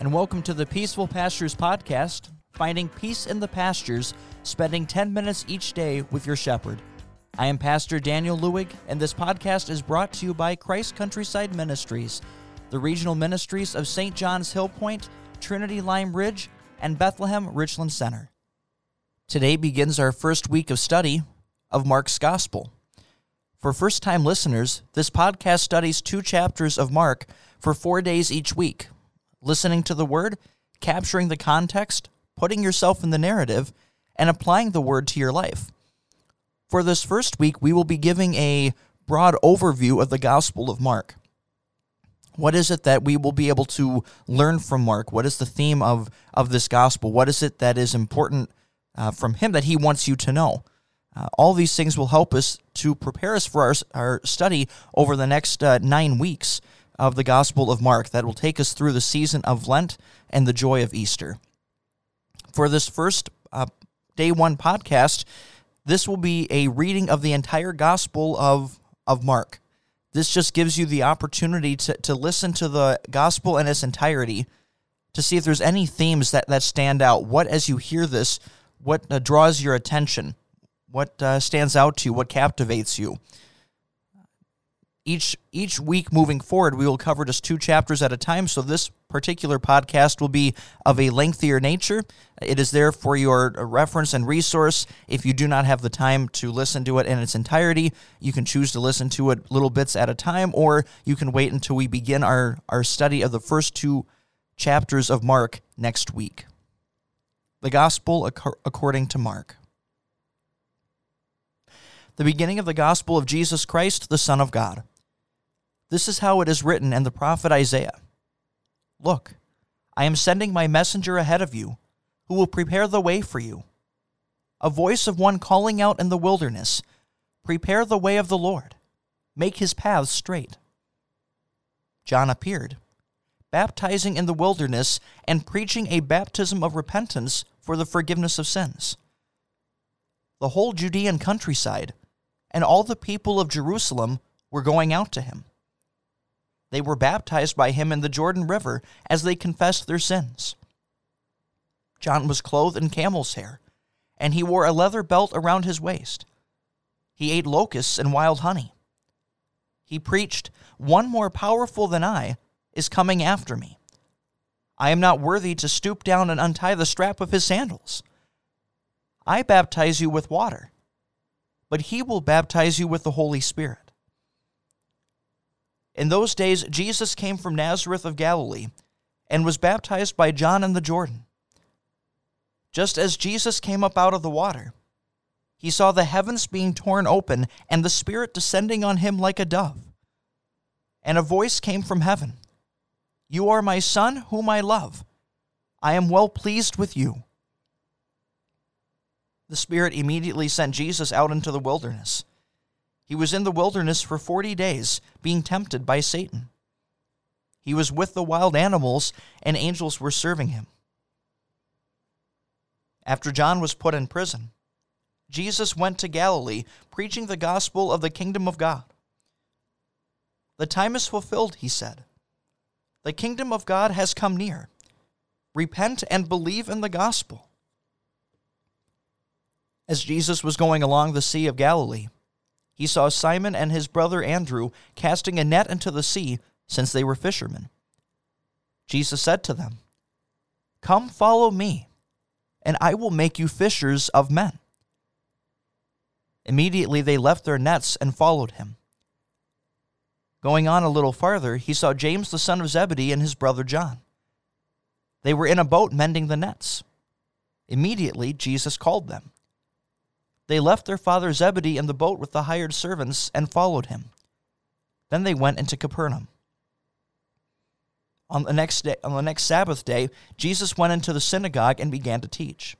and welcome to the Peaceful Pastures Podcast, finding peace in the pastures, spending 10 minutes each day with your shepherd. I am Pastor Daniel Lewig, and this podcast is brought to you by Christ Countryside Ministries, the regional ministries of St. John's Hill Point, Trinity Lime Ridge, and Bethlehem Richland Center. Today begins our first week of study of Mark's Gospel. For first time listeners, this podcast studies two chapters of Mark for four days each week, listening to the word, capturing the context, putting yourself in the narrative, and applying the word to your life. For this first week, we will be giving a broad overview of the Gospel of Mark. What is it that we will be able to learn from Mark? What is the theme of, of this gospel? What is it that is important uh, from him that he wants you to know? Uh, all these things will help us to prepare us for our, our study over the next uh, nine weeks of the Gospel of Mark that will take us through the season of Lent and the joy of Easter. For this first uh, day one podcast, this will be a reading of the entire Gospel of, of Mark. This just gives you the opportunity to, to listen to the Gospel in its entirety to see if there's any themes that, that stand out. What, as you hear this, what uh, draws your attention? What uh, stands out to you? What captivates you? Each each week moving forward we will cover just two chapters at a time. So this particular podcast will be of a lengthier nature. It is there for your reference and resource. If you do not have the time to listen to it in its entirety you can choose to listen to it little bits at a time or you can wait until we begin our our study of the first two chapters of mark next week. The gospel according to mark. The beginning of the gospel of Jesus Christ, the Son of God. This is how it is written in the prophet Isaiah Look, I am sending my messenger ahead of you, who will prepare the way for you. A voice of one calling out in the wilderness Prepare the way of the Lord, make his paths straight. John appeared, baptizing in the wilderness and preaching a baptism of repentance for the forgiveness of sins. The whole Judean countryside and all the people of Jerusalem were going out to him they were baptized by him in the Jordan River as they confessed their sins. John was clothed in camel's hair, and he wore a leather belt around his waist. He ate locusts and wild honey. He preached, One more powerful than I is coming after me. I am not worthy to stoop down and untie the strap of his sandals. I baptize you with water, but he will baptize you with the Holy Spirit. In those days, Jesus came from Nazareth of Galilee and was baptized by John in the Jordan. Just as Jesus came up out of the water, he saw the heavens being torn open and the Spirit descending on him like a dove. And a voice came from heaven You are my Son, whom I love. I am well pleased with you. The Spirit immediately sent Jesus out into the wilderness he was in the wilderness for 40 days, being tempted by Satan. He was with the wild animals, and angels were serving him. After John was put in prison, Jesus went to Galilee, preaching the gospel of the kingdom of God. The time is fulfilled, he said. The kingdom of God has come near. Repent and believe in the gospel. As Jesus was going along the Sea of Galilee, he saw Simon and his brother Andrew casting a net into the sea, since they were fishermen. Jesus said to them, Come follow me, and I will make you fishers of men. Immediately they left their nets and followed him. Going on a little farther, he saw James the son of Zebedee and his brother John. They were in a boat mending the nets. Immediately Jesus called them. They left their father Zebedee in the boat with the hired servants and followed him. Then they went into Capernaum. On the next day, on the next Sabbath day, Jesus went into the synagogue and began to teach.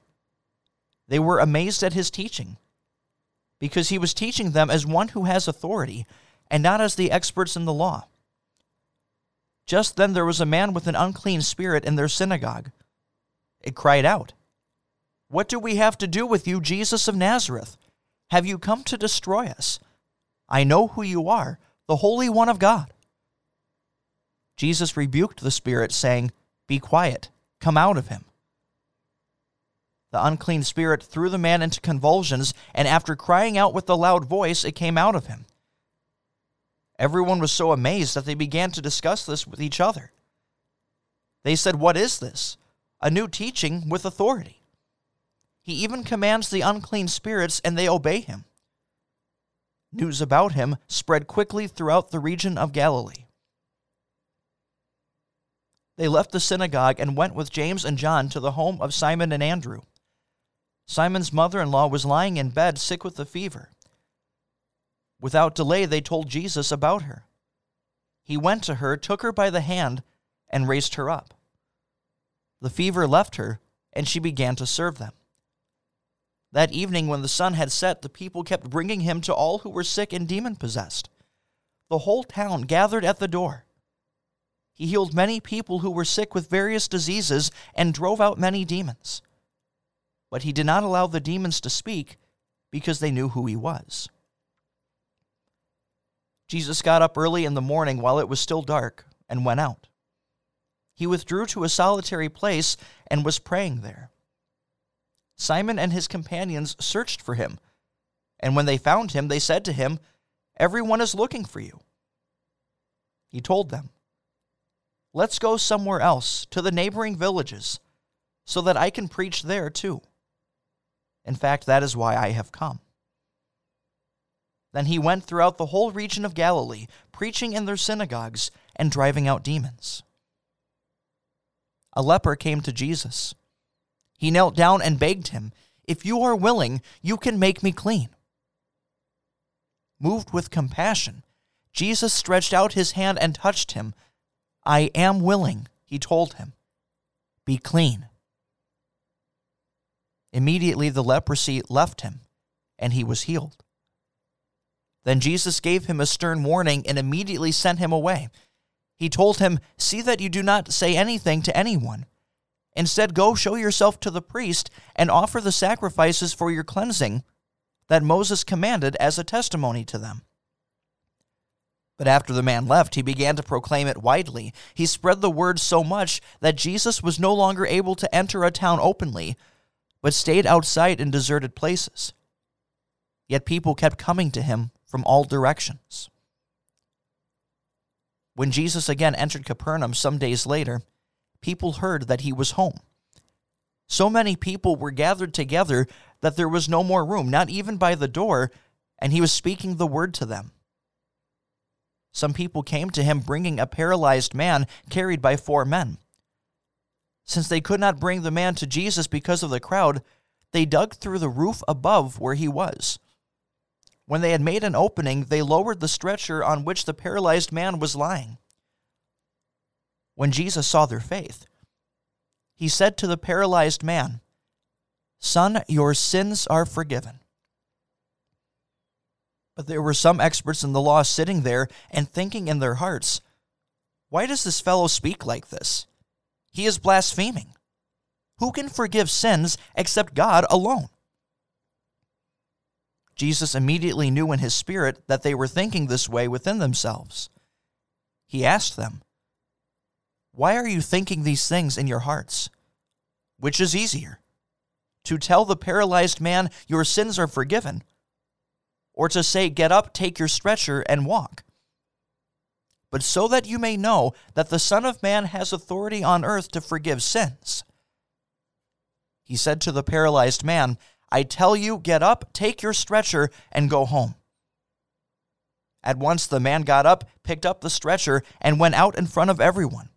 They were amazed at his teaching, because he was teaching them as one who has authority, and not as the experts in the law. Just then there was a man with an unclean spirit in their synagogue. It cried out, what do we have to do with you, Jesus of Nazareth? Have you come to destroy us? I know who you are, the Holy One of God. Jesus rebuked the spirit, saying, Be quiet, come out of him. The unclean spirit threw the man into convulsions, and after crying out with a loud voice, it came out of him. Everyone was so amazed that they began to discuss this with each other. They said, What is this? A new teaching with authority. He even commands the unclean spirits, and they obey him. News about him spread quickly throughout the region of Galilee. They left the synagogue and went with James and John to the home of Simon and Andrew. Simon's mother in law was lying in bed, sick with a fever. Without delay, they told Jesus about her. He went to her, took her by the hand, and raised her up. The fever left her, and she began to serve them. That evening, when the sun had set, the people kept bringing him to all who were sick and demon possessed. The whole town gathered at the door. He healed many people who were sick with various diseases and drove out many demons. But he did not allow the demons to speak because they knew who he was. Jesus got up early in the morning while it was still dark and went out. He withdrew to a solitary place and was praying there. Simon and his companions searched for him, and when they found him, they said to him, Everyone is looking for you. He told them, Let's go somewhere else, to the neighboring villages, so that I can preach there too. In fact, that is why I have come. Then he went throughout the whole region of Galilee, preaching in their synagogues and driving out demons. A leper came to Jesus. He knelt down and begged him, If you are willing, you can make me clean. Moved with compassion, Jesus stretched out his hand and touched him I am willing, he told him. Be clean. Immediately the leprosy left him, and he was healed. Then Jesus gave him a stern warning and immediately sent him away. He told him, See that you do not say anything to anyone. Instead, go show yourself to the priest and offer the sacrifices for your cleansing that Moses commanded as a testimony to them. But after the man left, he began to proclaim it widely. He spread the word so much that Jesus was no longer able to enter a town openly, but stayed outside in deserted places. Yet people kept coming to him from all directions. When Jesus again entered Capernaum some days later, people heard that he was home. So many people were gathered together that there was no more room, not even by the door, and he was speaking the word to them. Some people came to him bringing a paralyzed man carried by four men. Since they could not bring the man to Jesus because of the crowd, they dug through the roof above where he was. When they had made an opening, they lowered the stretcher on which the paralyzed man was lying. When Jesus saw their faith, he said to the paralyzed man, Son, your sins are forgiven. But there were some experts in the law sitting there and thinking in their hearts, Why does this fellow speak like this? He is blaspheming. Who can forgive sins except God alone? Jesus immediately knew in his spirit that they were thinking this way within themselves. He asked them, Why are you thinking these things in your hearts? Which is easier? To tell the paralyzed man, Your sins are forgiven, or to say, Get up, take your stretcher, and walk. But so that you may know that the Son of Man has authority on earth to forgive sins. He said to the paralyzed man, I tell you, get up, take your stretcher, and go home. At once the man got up, picked up the stretcher, and went out in front of everyone.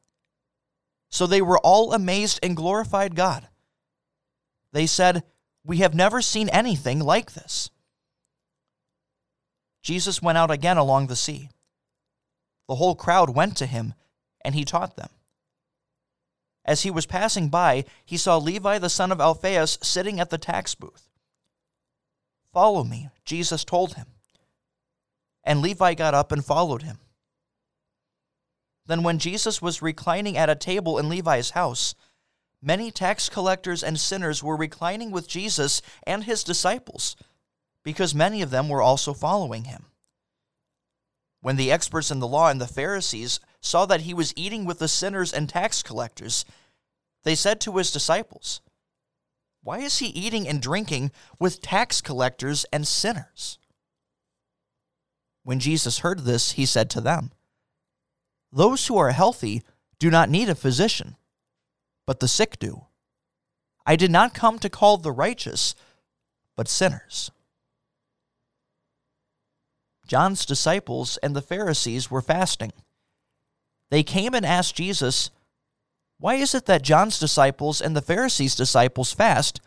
So they were all amazed and glorified God. They said, We have never seen anything like this. Jesus went out again along the sea. The whole crowd went to him, and he taught them. As he was passing by, he saw Levi the son of Alphaeus sitting at the tax booth. Follow me, Jesus told him. And Levi got up and followed him. Then, when Jesus was reclining at a table in Levi's house, many tax collectors and sinners were reclining with Jesus and his disciples because many of them were also following him. When the experts in the law and the Pharisees saw that he was eating with the sinners and tax collectors, they said to his disciples, Why is he eating and drinking with tax collectors and sinners? When Jesus heard this, he said to them, Those who are healthy do not need a physician, but the sick do. I did not come to call the righteous, but sinners. John's disciples and the Pharisees were fasting. They came and asked Jesus, Why is it that John's disciples and the Pharisees' disciples fast,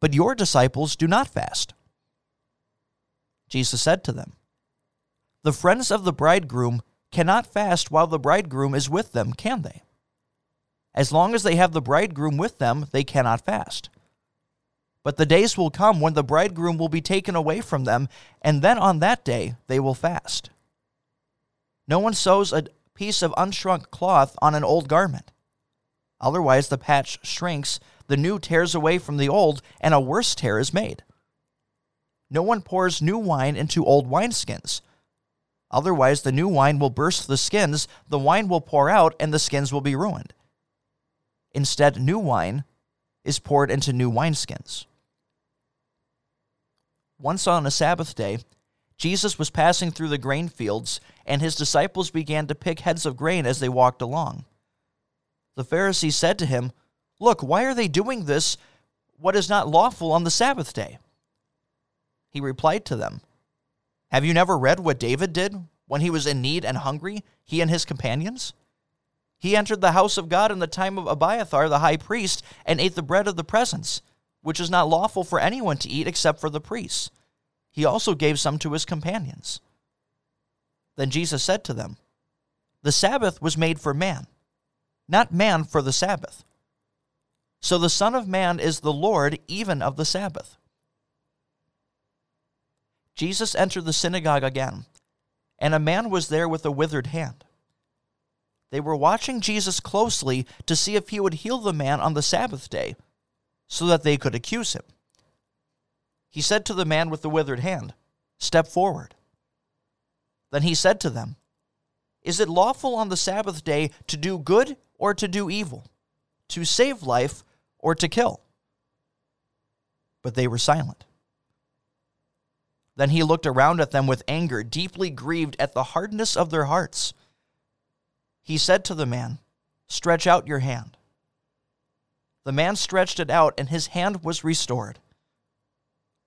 but your disciples do not fast? Jesus said to them, The friends of the bridegroom cannot fast while the bridegroom is with them, can they? As long as they have the bridegroom with them, they cannot fast. But the days will come when the bridegroom will be taken away from them, and then on that day they will fast. No one sews a piece of unshrunk cloth on an old garment. Otherwise, the patch shrinks, the new tears away from the old, and a worse tear is made. No one pours new wine into old wineskins. Otherwise, the new wine will burst the skins, the wine will pour out, and the skins will be ruined. Instead, new wine is poured into new wineskins. Once on a Sabbath day, Jesus was passing through the grain fields, and his disciples began to pick heads of grain as they walked along. The Pharisees said to him, Look, why are they doing this, what is not lawful on the Sabbath day? He replied to them, Have you never read what David did when he was in need and hungry, he and his companions? He entered the house of God in the time of Abiathar the high priest and ate the bread of the presence which is not lawful for anyone to eat except for the priests. He also gave some to his companions. Then Jesus said to them, The Sabbath was made for man, not man for the Sabbath. So the Son of Man is the Lord even of the Sabbath. Jesus entered the synagogue again, and a man was there with a withered hand. They were watching Jesus closely to see if he would heal the man on the Sabbath day so that they could accuse him. He said to the man with the withered hand, Step forward. Then he said to them, Is it lawful on the Sabbath day to do good or to do evil, to save life or to kill? But they were silent. Then he looked around at them with anger, deeply grieved at the hardness of their hearts. He said to the man, Stretch out your hand. The man stretched it out, and his hand was restored.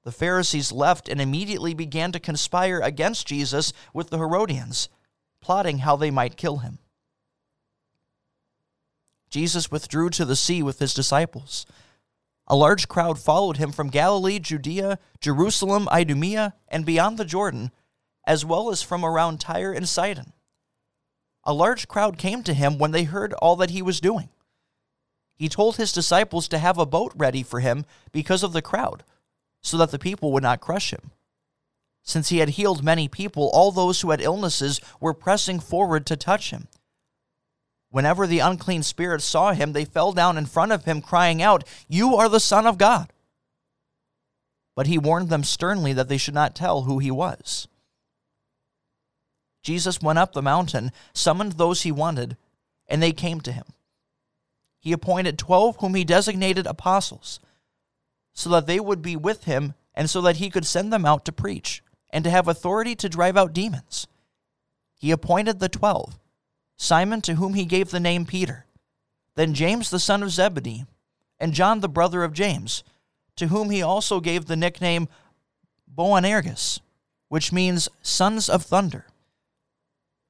The Pharisees left and immediately began to conspire against Jesus with the Herodians, plotting how they might kill him. Jesus withdrew to the sea with his disciples. A large crowd followed him from Galilee, Judea, Jerusalem, Idumea, and beyond the Jordan, as well as from around Tyre and Sidon. A large crowd came to him when they heard all that he was doing he told his disciples to have a boat ready for him because of the crowd, so that the people would not crush him. Since he had healed many people, all those who had illnesses were pressing forward to touch him. Whenever the unclean spirits saw him, they fell down in front of him, crying out, You are the Son of God. But he warned them sternly that they should not tell who he was. Jesus went up the mountain, summoned those he wanted, and they came to him he appointed twelve whom he designated apostles, so that they would be with him and so that he could send them out to preach and to have authority to drive out demons. He appointed the twelve Simon, to whom he gave the name Peter, then James the son of Zebedee, and John the brother of James, to whom he also gave the nickname Boanerges, which means sons of thunder.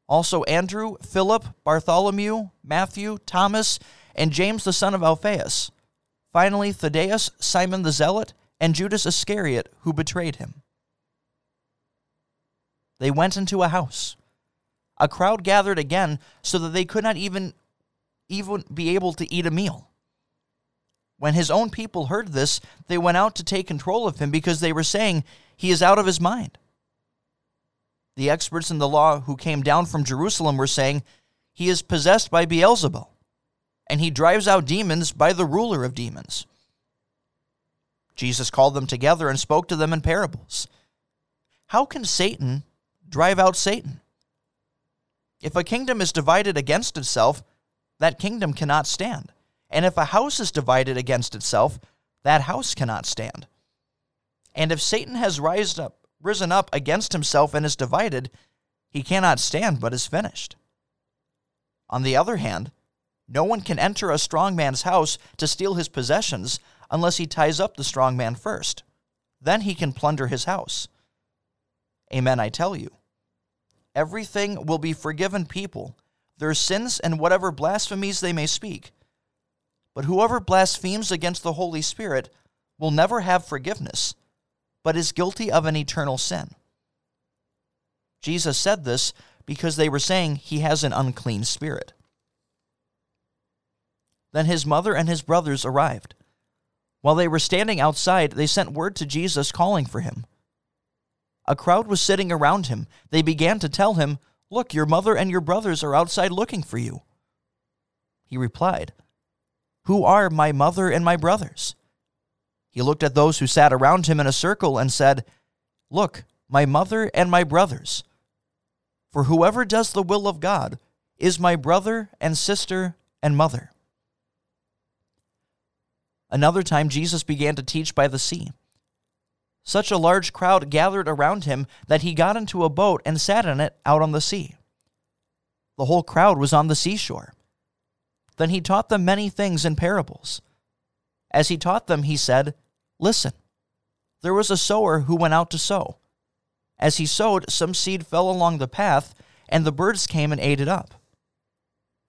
Also Andrew, Philip, Bartholomew, Matthew, Thomas, and James the son of Alphaeus. Finally, Thaddeus, Simon the Zealot, and Judas Iscariot, who betrayed him. They went into a house. A crowd gathered again so that they could not even, even be able to eat a meal. When his own people heard this, they went out to take control of him because they were saying, He is out of his mind. The experts in the law who came down from Jerusalem were saying, He is possessed by Beelzebul and he drives out demons by the ruler of demons. Jesus called them together and spoke to them in parables. How can Satan drive out Satan? If a kingdom is divided against itself, that kingdom cannot stand. And if a house is divided against itself, that house cannot stand. And if Satan has rised up, risen up against himself and is divided, he cannot stand but is finished. On the other hand, no one can enter a strong man's house to steal his possessions unless he ties up the strong man first. Then he can plunder his house. Amen, I tell you. Everything will be forgiven people, their sins and whatever blasphemies they may speak. But whoever blasphemes against the Holy Spirit will never have forgiveness, but is guilty of an eternal sin. Jesus said this because they were saying he has an unclean spirit. Then his mother and his brothers arrived. While they were standing outside, they sent word to Jesus calling for him. A crowd was sitting around him. They began to tell him, Look, your mother and your brothers are outside looking for you. He replied, Who are my mother and my brothers? He looked at those who sat around him in a circle and said, Look, my mother and my brothers. For whoever does the will of God is my brother and sister and mother. Another time, Jesus began to teach by the sea. Such a large crowd gathered around him that he got into a boat and sat in it out on the sea. The whole crowd was on the seashore. Then he taught them many things in parables. As he taught them, he said, Listen, there was a sower who went out to sow. As he sowed, some seed fell along the path, and the birds came and ate it up.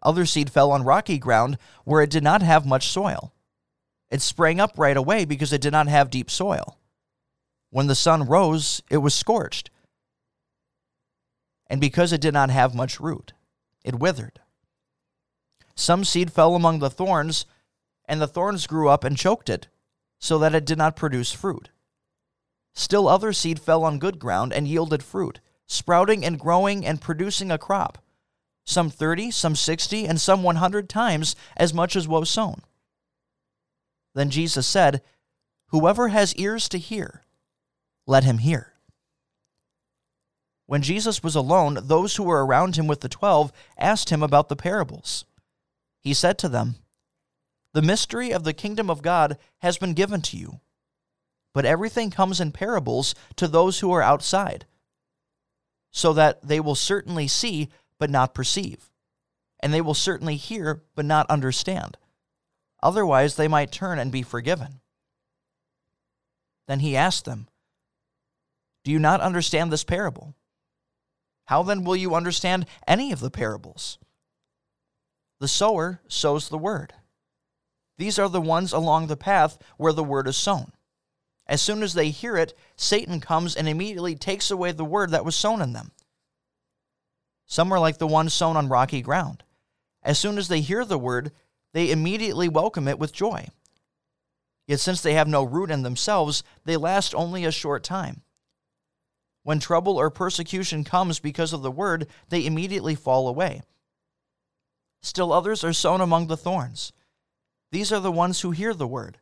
Other seed fell on rocky ground where it did not have much soil. It sprang up right away because it did not have deep soil. When the sun rose, it was scorched. And because it did not have much root, it withered. Some seed fell among the thorns, and the thorns grew up and choked it, so that it did not produce fruit. Still other seed fell on good ground and yielded fruit, sprouting and growing and producing a crop, some thirty, some sixty, and some one hundred times as much as was sown. Then Jesus said, Whoever has ears to hear, let him hear. When Jesus was alone, those who were around him with the twelve asked him about the parables. He said to them, The mystery of the kingdom of God has been given to you but everything comes in parables to those who are outside, so that they will certainly see but not perceive, and they will certainly hear but not understand. Otherwise, they might turn and be forgiven. Then he asked them, Do you not understand this parable? How then will you understand any of the parables? The sower sows the word. These are the ones along the path where the word is sown. As soon as they hear it, Satan comes and immediately takes away the word that was sown in them. Some are like the ones sown on rocky ground. As soon as they hear the word, they immediately welcome it with joy. Yet since they have no root in themselves, they last only a short time. When trouble or persecution comes because of the word, they immediately fall away. Still others are sown among the thorns. These are the ones who hear the word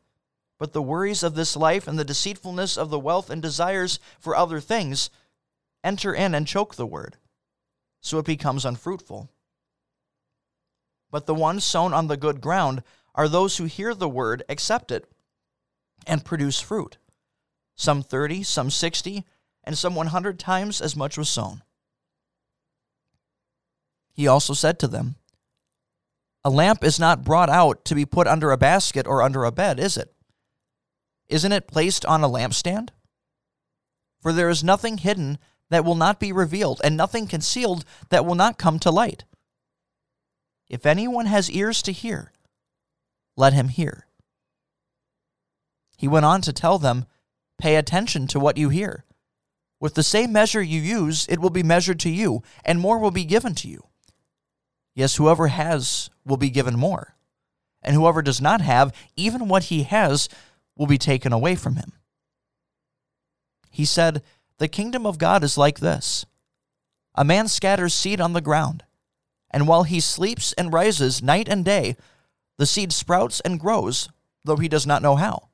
but the worries of this life and the deceitfulness of the wealth and desires for other things enter in and choke the word, so it becomes unfruitful. But the ones sown on the good ground are those who hear the word, accept it, and produce fruit. Some thirty, some sixty, and some one hundred times as much was sown. He also said to them, A lamp is not brought out to be put under a basket or under a bed, is it? Isn't it placed on a lampstand? For there is nothing hidden that will not be revealed, and nothing concealed that will not come to light. If anyone has ears to hear, let him hear. He went on to tell them, Pay attention to what you hear. With the same measure you use, it will be measured to you, and more will be given to you. Yes, whoever has will be given more, and whoever does not have, even what he has, will be taken away from him. He said, The kingdom of God is like this A man scatters seed on the ground, and while he sleeps and rises night and day, the seed sprouts and grows, though he does not know how.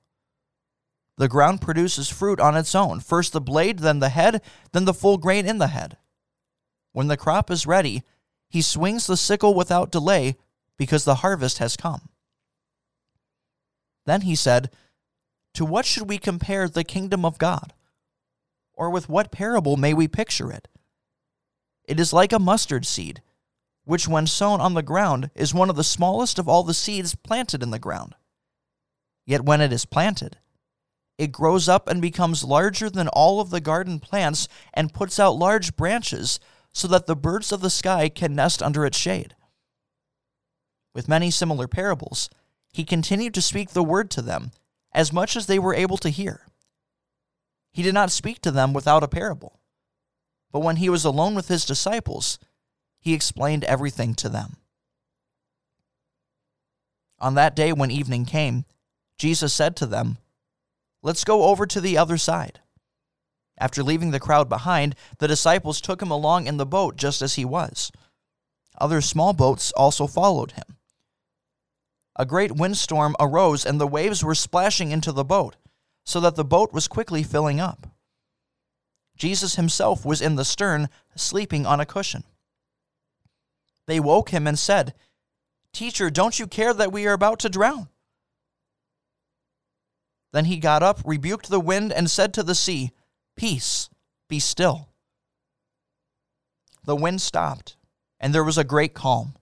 The ground produces fruit on its own, first the blade, then the head, then the full grain in the head. When the crop is ready, he swings the sickle without delay because the harvest has come. Then he said, To what should we compare the kingdom of God? Or with what parable may we picture it? It is like a mustard seed, which when sown on the ground is one of the smallest of all the seeds planted in the ground. Yet when it is planted, it grows up and becomes larger than all of the garden plants and puts out large branches so that the birds of the sky can nest under its shade. With many similar parables, he continued to speak the word to them as much as they were able to hear. He did not speak to them without a parable, but when he was alone with his disciples, he explained everything to them. On that day when evening came, Jesus said to them, Let's go over to the other side. After leaving the crowd behind, the disciples took him along in the boat just as he was. Other small boats also followed him. A great windstorm arose, and the waves were splashing into the boat, so that the boat was quickly filling up. Jesus himself was in the stern, sleeping on a cushion. They woke him and said, Teacher, don't you care that we are about to drown? Then he got up, rebuked the wind, and said to the sea, Peace, be still. The wind stopped, and there was a great calm.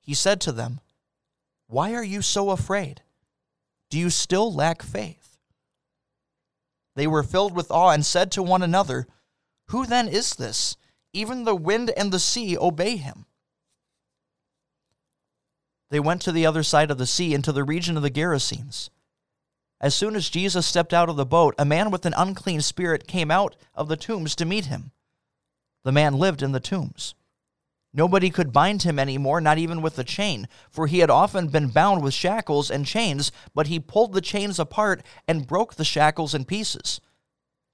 He said to them, Why are you so afraid? Do you still lack faith? They were filled with awe and said to one another, Who then is this? Even the wind and the sea obey him. They went to the other side of the sea into the region of the Gerasenes. As soon as Jesus stepped out of the boat, a man with an unclean spirit came out of the tombs to meet him. The man lived in the tombs. Nobody could bind him any more, not even with a chain, for he had often been bound with shackles and chains, but he pulled the chains apart and broke the shackles in pieces.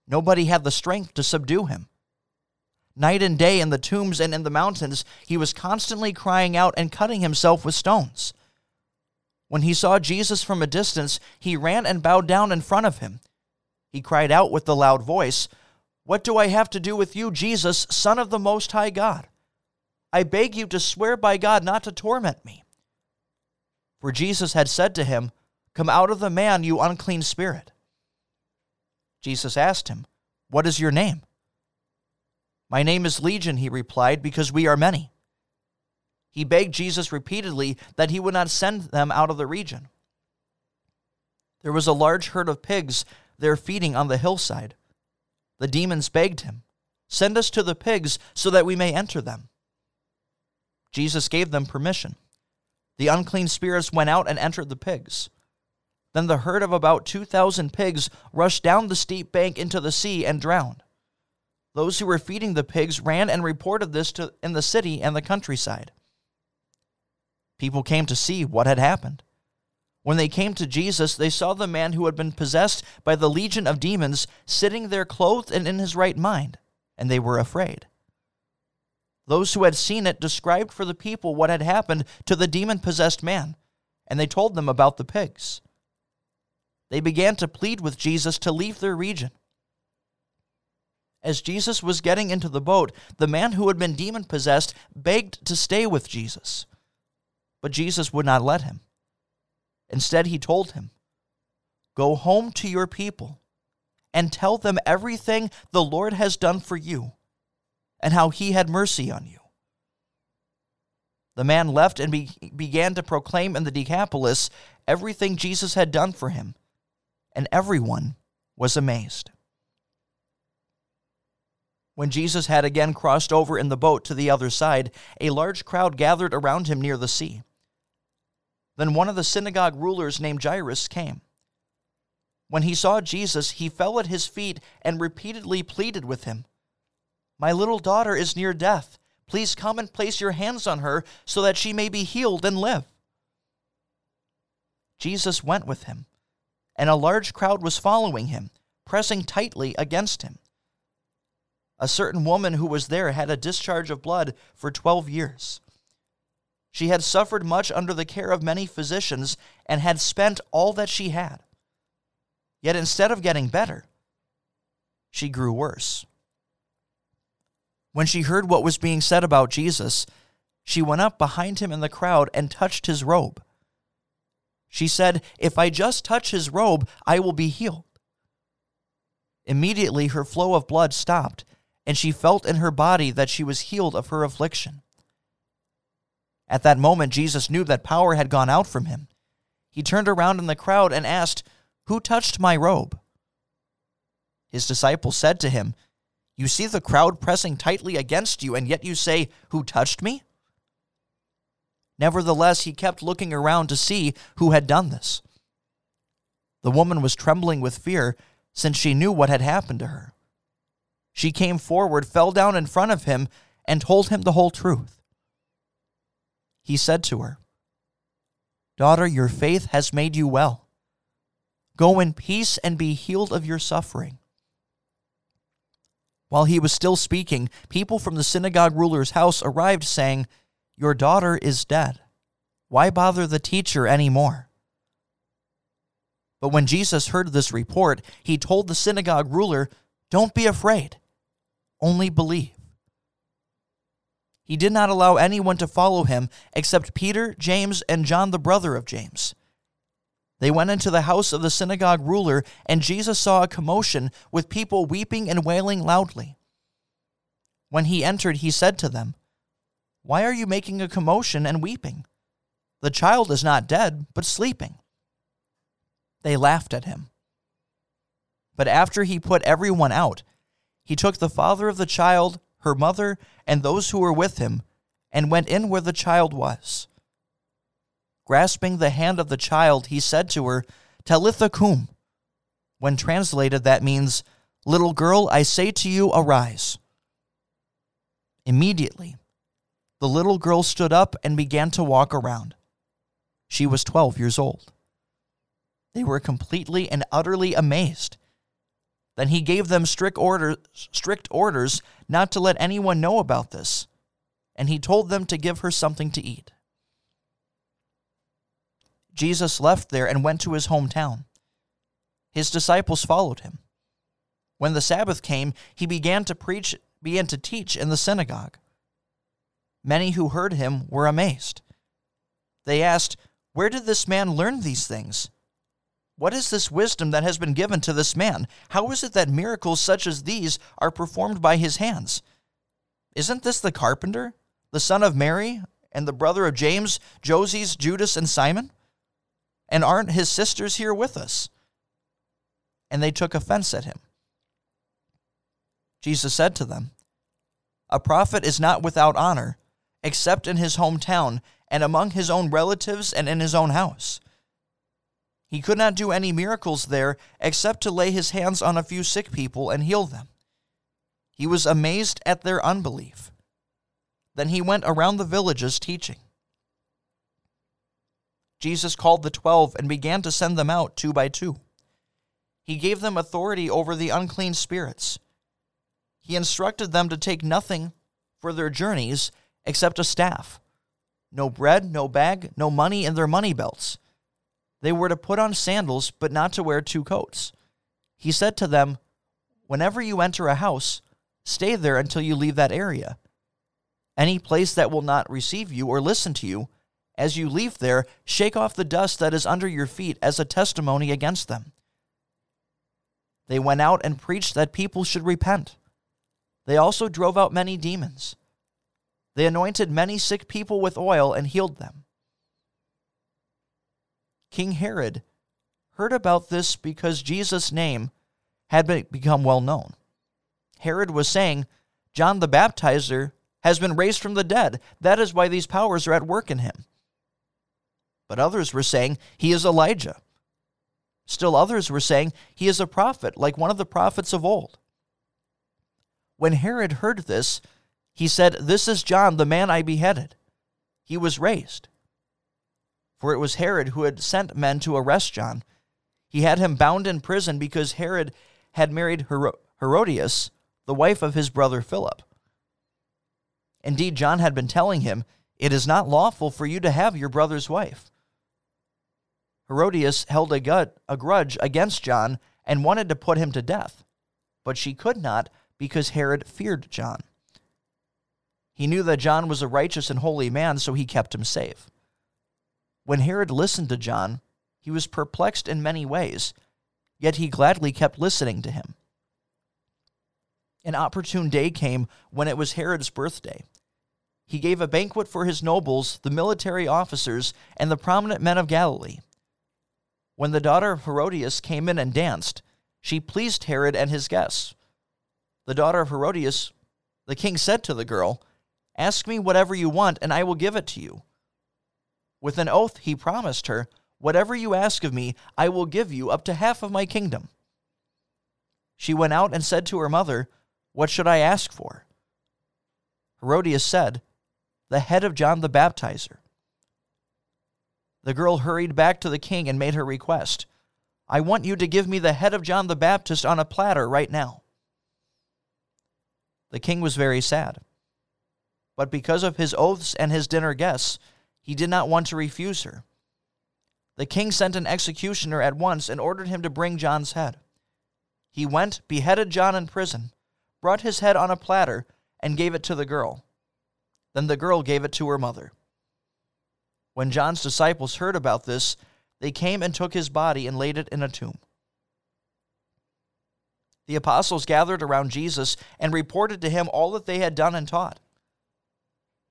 Nobody had the strength to subdue him. Night and day in the tombs and in the mountains, he was constantly crying out and cutting himself with stones. When he saw Jesus from a distance, he ran and bowed down in front of him. He cried out with a loud voice, What do I have to do with you, Jesus, Son of the Most High God? I beg you to swear by God not to torment me. For Jesus had said to him, Come out of the man, you unclean spirit. Jesus asked him, What is your name? My name is Legion, he replied, because we are many. He begged Jesus repeatedly that he would not send them out of the region. There was a large herd of pigs there feeding on the hillside. The demons begged him, Send us to the pigs so that we may enter them. Jesus gave them permission. The unclean spirits went out and entered the pigs. Then the herd of about 2,000 pigs rushed down the steep bank into the sea and drowned. Those who were feeding the pigs ran and reported this to, in the city and the countryside. People came to see what had happened. When they came to Jesus, they saw the man who had been possessed by the legion of demons sitting there clothed and in his right mind, and they were afraid. Those who had seen it described for the people what had happened to the demon possessed man, and they told them about the pigs. They began to plead with Jesus to leave their region. As Jesus was getting into the boat, the man who had been demon possessed begged to stay with Jesus. But Jesus would not let him. Instead, he told him, Go home to your people and tell them everything the Lord has done for you and how he had mercy on you. The man left and be- began to proclaim in the Decapolis everything Jesus had done for him, and everyone was amazed. When Jesus had again crossed over in the boat to the other side, a large crowd gathered around him near the sea. Then one of the synagogue rulers named Jairus came. When he saw Jesus, he fell at his feet and repeatedly pleaded with him My little daughter is near death. Please come and place your hands on her so that she may be healed and live. Jesus went with him, and a large crowd was following him, pressing tightly against him. A certain woman who was there had a discharge of blood for twelve years. She had suffered much under the care of many physicians and had spent all that she had. Yet instead of getting better, she grew worse. When she heard what was being said about Jesus, she went up behind him in the crowd and touched his robe. She said, If I just touch his robe, I will be healed. Immediately her flow of blood stopped, and she felt in her body that she was healed of her affliction. At that moment, Jesus knew that power had gone out from him. He turned around in the crowd and asked, Who touched my robe? His disciples said to him, You see the crowd pressing tightly against you, and yet you say, Who touched me? Nevertheless, he kept looking around to see who had done this. The woman was trembling with fear, since she knew what had happened to her. She came forward, fell down in front of him, and told him the whole truth. He said to her, Daughter, your faith has made you well. Go in peace and be healed of your suffering. While he was still speaking, people from the synagogue ruler's house arrived, saying, Your daughter is dead. Why bother the teacher any more? But when Jesus heard this report, he told the synagogue ruler, Don't be afraid, only believe. He did not allow anyone to follow him except Peter, James, and John, the brother of James. They went into the house of the synagogue ruler, and Jesus saw a commotion with people weeping and wailing loudly. When he entered, he said to them, Why are you making a commotion and weeping? The child is not dead, but sleeping. They laughed at him. But after he put everyone out, he took the father of the child, her mother, and those who were with him, and went in where the child was. Grasping the hand of the child, he said to her, Talitha cum. When translated, that means, Little girl, I say to you, arise. Immediately, the little girl stood up and began to walk around. She was 12 years old. They were completely and utterly amazed. Then he gave them strict orders, strict orders not to let anyone know about this, and he told them to give her something to eat. Jesus left there and went to his hometown. His disciples followed him. When the Sabbath came, he began to preach, began to teach in the synagogue. Many who heard him were amazed. They asked, Where did this man learn these things? What is this wisdom that has been given to this man? How is it that miracles such as these are performed by his hands? Isn't this the carpenter, the son of Mary, and the brother of James, Joses, Judas, and Simon? And aren't his sisters here with us? And they took offense at him. Jesus said to them, A prophet is not without honor, except in his hometown, and among his own relatives, and in his own house. He could not do any miracles there except to lay his hands on a few sick people and heal them. He was amazed at their unbelief. Then he went around the villages teaching. Jesus called the twelve and began to send them out two by two. He gave them authority over the unclean spirits. He instructed them to take nothing for their journeys except a staff no bread, no bag, no money in their money belts they were to put on sandals, but not to wear two coats. He said to them, Whenever you enter a house, stay there until you leave that area. Any place that will not receive you or listen to you, as you leave there, shake off the dust that is under your feet as a testimony against them. They went out and preached that people should repent. They also drove out many demons. They anointed many sick people with oil and healed them. King Herod heard about this because Jesus' name had become well known. Herod was saying, John the Baptizer has been raised from the dead. That is why these powers are at work in him. But others were saying he is Elijah. Still others were saying he is a prophet, like one of the prophets of old. When Herod heard this, he said, This is John, the man I beheaded. He was raised for it was Herod who had sent men to arrest John. He had him bound in prison because Herod had married Her- Herodias, the wife of his brother Philip. Indeed, John had been telling him, It is not lawful for you to have your brother's wife. Herodias held a, gut, a grudge against John and wanted to put him to death, but she could not because Herod feared John. He knew that John was a righteous and holy man, so he kept him safe. When Herod listened to John, He was perplexed in many ways, yet he gladly kept listening to him. An opportune day came when it was Herod's birthday. He gave a banquet for his nobles, the military officers, and the prominent men of Galilee. When the daughter of Herodias came in and danced, she pleased Herod and his guests. The daughter of Herodias, the king said to the girl, Ask me whatever you want, and I will give it to you. With an oath, he promised her, Whatever you ask of me, I will give you up to half of my kingdom. She went out and said to her mother, What should I ask for? Herodias said, The head of John the Baptizer. The girl hurried back to the king and made her request. I want you to give me the head of John the Baptist on a platter right now. The king was very sad. But because of his oaths and his dinner guests, he did not want to refuse her. The king sent an executioner at once and ordered him to bring John's head. He went, beheaded John in prison, brought his head on a platter, and gave it to the girl. Then the girl gave it to her mother. When John's disciples heard about this, they came and took his body and laid it in a tomb. The apostles gathered around Jesus and reported to him all that they had done and taught.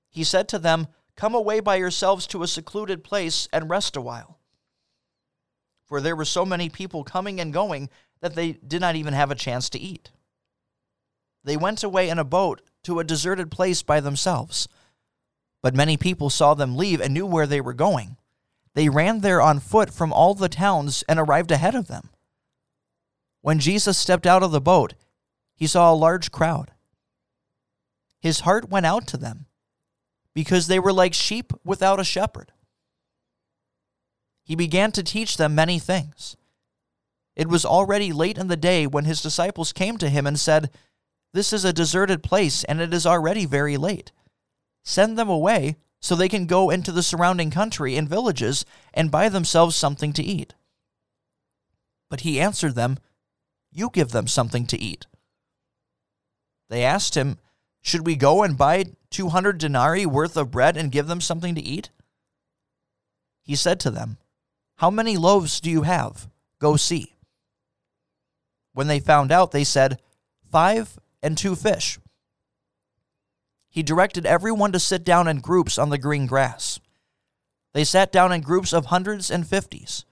He said to them, Come away by yourselves to a secluded place and rest a while. For there were so many people coming and going that they did not even have a chance to eat. They went away in a boat to a deserted place by themselves. But many people saw them leave and knew where they were going. They ran there on foot from all the towns and arrived ahead of them. When Jesus stepped out of the boat, he saw a large crowd. His heart went out to them because they were like sheep without a shepherd. He began to teach them many things. It was already late in the day when his disciples came to him and said, This is a deserted place, and it is already very late. Send them away so they can go into the surrounding country and villages and buy themselves something to eat. But he answered them, You give them something to eat. They asked him, Should we go and buy 200 denarii worth of bread and give them something to eat? He said to them, How many loaves do you have? Go see. When they found out, they said, Five and two fish. He directed everyone to sit down in groups on the green grass. They sat down in groups of hundreds and fifties.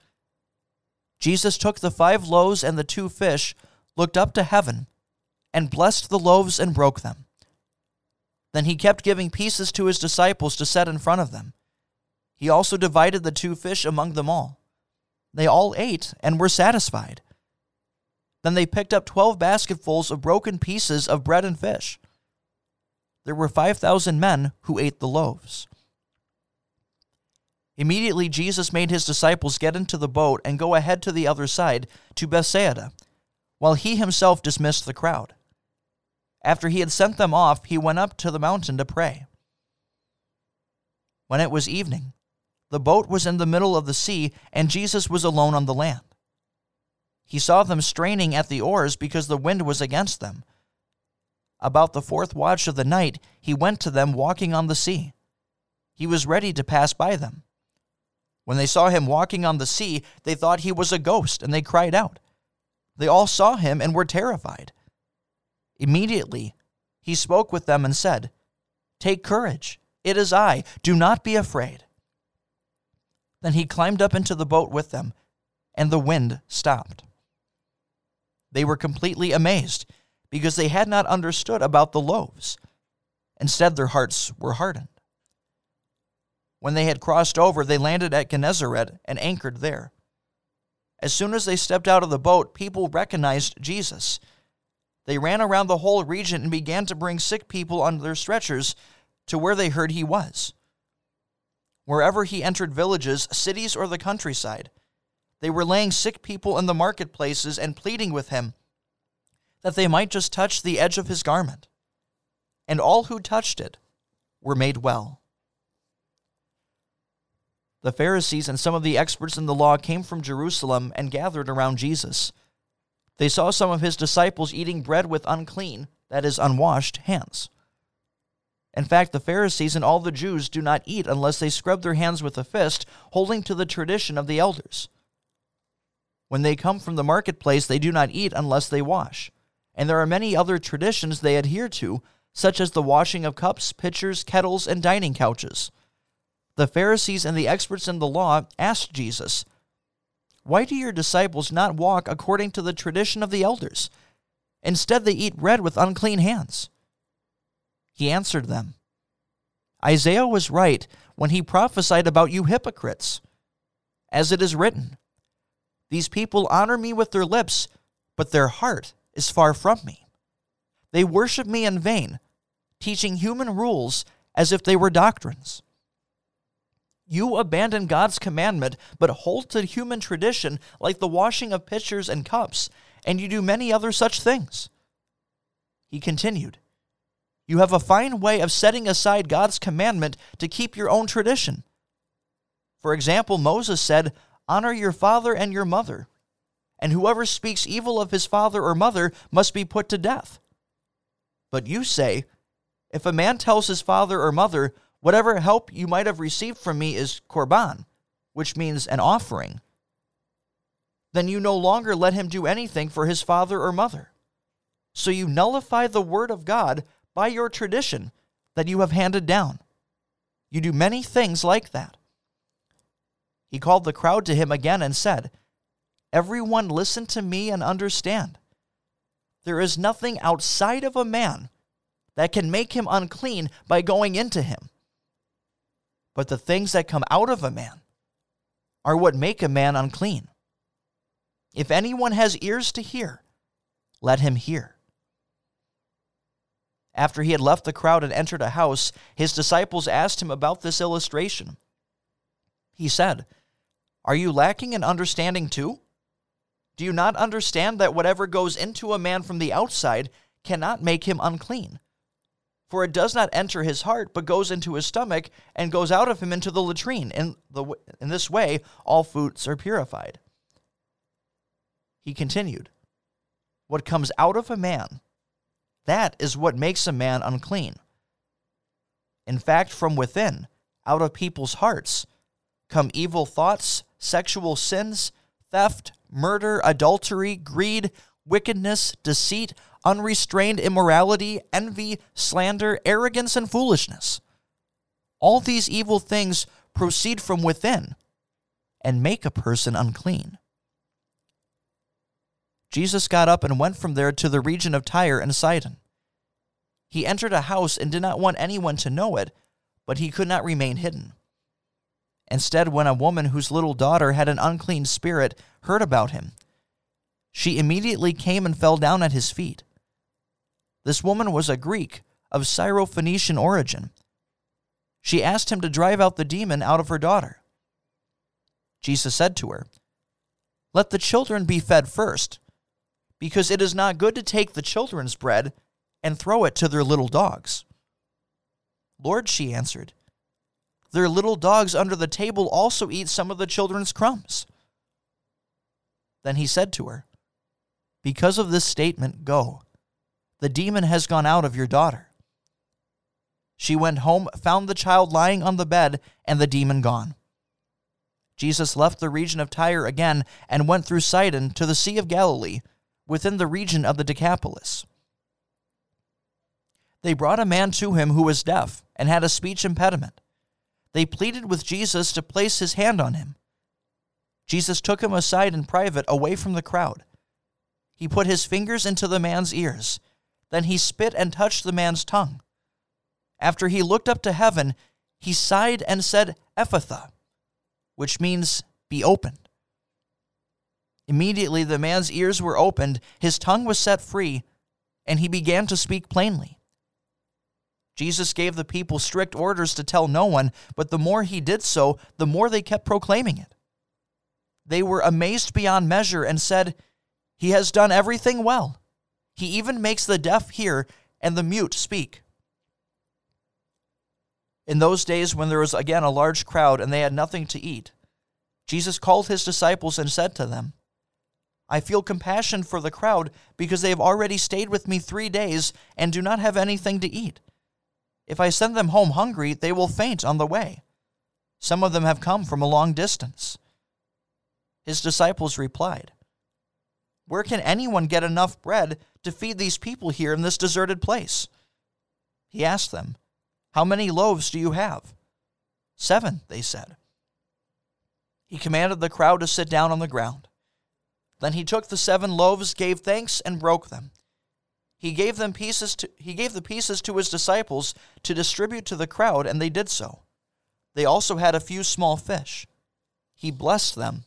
Jesus took the five loaves and the two fish, looked up to heaven, and blessed the loaves and broke them. Then he kept giving pieces to his disciples to set in front of them. He also divided the two fish among them all. They all ate and were satisfied. Then they picked up twelve basketfuls of broken pieces of bread and fish there were 5,000 men who ate the loaves. Immediately, Jesus made his disciples get into the boat and go ahead to the other side, to Bethsaida, while he himself dismissed the crowd. After he had sent them off, he went up to the mountain to pray. When it was evening, the boat was in the middle of the sea, and Jesus was alone on the land. He saw them straining at the oars because the wind was against them about the fourth watch of the night, he went to them walking on the sea. He was ready to pass by them. When they saw him walking on the sea, they thought he was a ghost, and they cried out. They all saw him and were terrified. Immediately, he spoke with them and said, Take courage, it is I, do not be afraid. Then he climbed up into the boat with them, and the wind stopped. They were completely amazed because they had not understood about the loaves. Instead, their hearts were hardened. When they had crossed over, they landed at Gennesaret and anchored there. As soon as they stepped out of the boat, people recognized Jesus. They ran around the whole region and began to bring sick people on their stretchers to where they heard he was. Wherever he entered villages, cities, or the countryside, they were laying sick people in the marketplaces and pleading with him that they might just touch the edge of his garment. And all who touched it were made well. The Pharisees and some of the experts in the law came from Jerusalem and gathered around Jesus. They saw some of his disciples eating bread with unclean, that is, unwashed, hands. In fact, the Pharisees and all the Jews do not eat unless they scrub their hands with a fist, holding to the tradition of the elders. When they come from the marketplace, they do not eat unless they wash. And there are many other traditions they adhere to, such as the washing of cups, pitchers, kettles, and dining couches. The Pharisees and the experts in the law asked Jesus, Why do your disciples not walk according to the tradition of the elders? Instead, they eat bread with unclean hands. He answered them, Isaiah was right when he prophesied about you hypocrites. As it is written, these people honor me with their lips, but their heart is far from me. They worship me in vain, teaching human rules as if they were doctrines. You abandon God's commandment, but hold to human tradition like the washing of pitchers and cups, and you do many other such things. He continued, You have a fine way of setting aside God's commandment to keep your own tradition. For example, Moses said, Honor your father and your mother. And whoever speaks evil of his father or mother must be put to death. But you say, If a man tells his father or mother, Whatever help you might have received from me is korban, which means an offering, then you no longer let him do anything for his father or mother. So you nullify the word of God by your tradition that you have handed down. You do many things like that. He called the crowd to him again and said, Everyone listen to me and understand. There is nothing outside of a man that can make him unclean by going into him. But the things that come out of a man are what make a man unclean. If anyone has ears to hear, let him hear. After he had left the crowd and entered a house, his disciples asked him about this illustration. He said, are you lacking in understanding too? Do you not understand that whatever goes into a man from the outside cannot make him unclean? For it does not enter his heart, but goes into his stomach and goes out of him into the latrine. In, the, in this way, all foods are purified. He continued, What comes out of a man, that is what makes a man unclean. In fact, from within, out of people's hearts, come evil thoughts sexual sins, theft, murder, adultery, greed, wickedness, deceit, unrestrained immorality, envy, slander, arrogance, and foolishness. All these evil things proceed from within and make a person unclean. Jesus got up and went from there to the region of Tyre and Sidon. He entered a house and did not want anyone to know it, but he could not remain hidden. Instead, when a woman whose little daughter had an unclean spirit heard about him, she immediately came and fell down at his feet. This woman was a Greek of Syrophoenician origin. She asked him to drive out the demon out of her daughter. Jesus said to her, Let the children be fed first, because it is not good to take the children's bread and throw it to their little dogs. Lord, she answered, their little dogs under the table also eat some of the children's crumbs. Then he said to her, Because of this statement, go. The demon has gone out of your daughter. She went home, found the child lying on the bed, and the demon gone. Jesus left the region of Tyre again and went through Sidon to the Sea of Galilee, within the region of the Decapolis. They brought a man to him who was deaf and had a speech impediment they pleaded with Jesus to place his hand on him. Jesus took him aside in private, away from the crowd. He put his fingers into the man's ears. Then he spit and touched the man's tongue. After he looked up to heaven, he sighed and said, Ephphatha, which means be opened. Immediately the man's ears were opened, his tongue was set free, and he began to speak plainly. Jesus gave the people strict orders to tell no one, but the more he did so, the more they kept proclaiming it. They were amazed beyond measure and said, He has done everything well. He even makes the deaf hear and the mute speak. In those days, when there was again a large crowd and they had nothing to eat, Jesus called his disciples and said to them, I feel compassion for the crowd because they have already stayed with me three days and do not have anything to eat. If I send them home hungry, they will faint on the way. Some of them have come from a long distance. His disciples replied, Where can anyone get enough bread to feed these people here in this deserted place? He asked them, How many loaves do you have? Seven, they said. He commanded the crowd to sit down on the ground. Then he took the seven loaves, gave thanks, and broke them. He gave them pieces to, he gave the pieces to his disciples to distribute to the crowd, and they did so. They also had a few small fish. He blessed them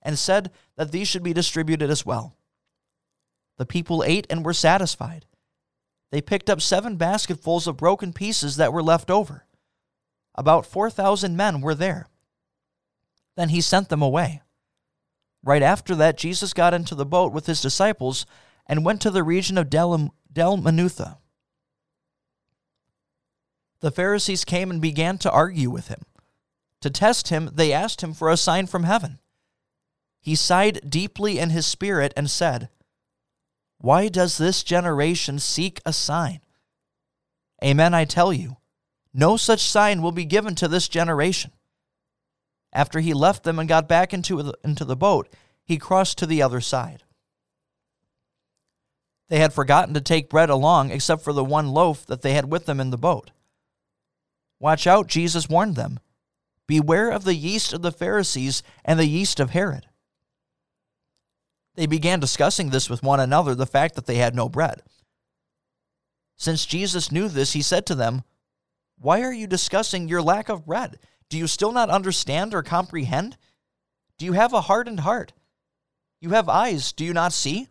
and said that these should be distributed as well. The people ate and were satisfied. They picked up seven basketfuls of broken pieces that were left over. About 4,000 men were there. Then he sent them away. Right after that, Jesus got into the boat with his disciples and went to the region of Del- Dalmanutha. The Pharisees came and began to argue with him. To test him, they asked him for a sign from heaven. He sighed deeply in his spirit and said, Why does this generation seek a sign? Amen, I tell you, no such sign will be given to this generation. After he left them and got back into the, into the boat, he crossed to the other side. They had forgotten to take bread along except for the one loaf that they had with them in the boat. Watch out, Jesus warned them. Beware of the yeast of the Pharisees and the yeast of Herod. They began discussing this with one another, the fact that they had no bread. Since Jesus knew this, he said to them, Why are you discussing your lack of bread? Do you still not understand or comprehend? Do you have a hardened heart? You have eyes, do you not see?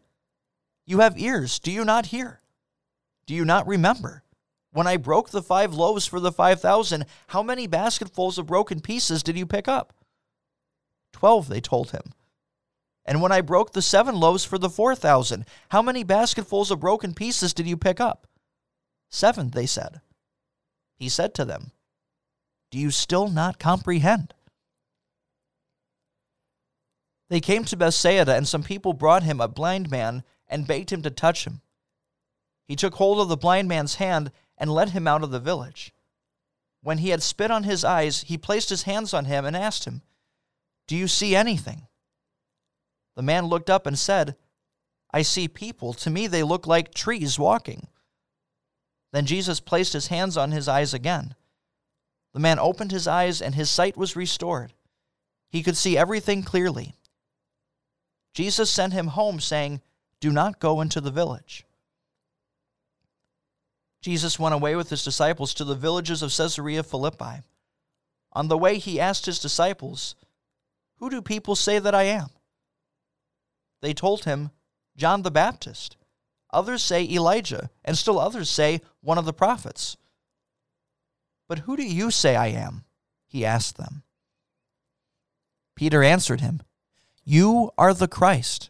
You have ears, do you not hear? Do you not remember? When I broke the five loaves for the five thousand, how many basketfuls of broken pieces did you pick up? Twelve, they told him. And when I broke the seven loaves for the four thousand, how many basketfuls of broken pieces did you pick up? Seven, they said. He said to them, Do you still not comprehend? They came to Bethsaida, and some people brought him a blind man and begged him to touch him. He took hold of the blind man's hand and led him out of the village. When he had spit on his eyes, he placed his hands on him and asked him, Do you see anything? The man looked up and said, I see people. To me, they look like trees walking. Then Jesus placed his hands on his eyes again. The man opened his eyes, and his sight was restored. He could see everything clearly. Jesus sent him home, saying, Do not go into the village. Jesus went away with his disciples to the villages of Caesarea Philippi. On the way, he asked his disciples, Who do people say that I am? They told him, John the Baptist. Others say Elijah, and still others say one of the prophets. But who do you say I am? He asked them. Peter answered him, You are the Christ.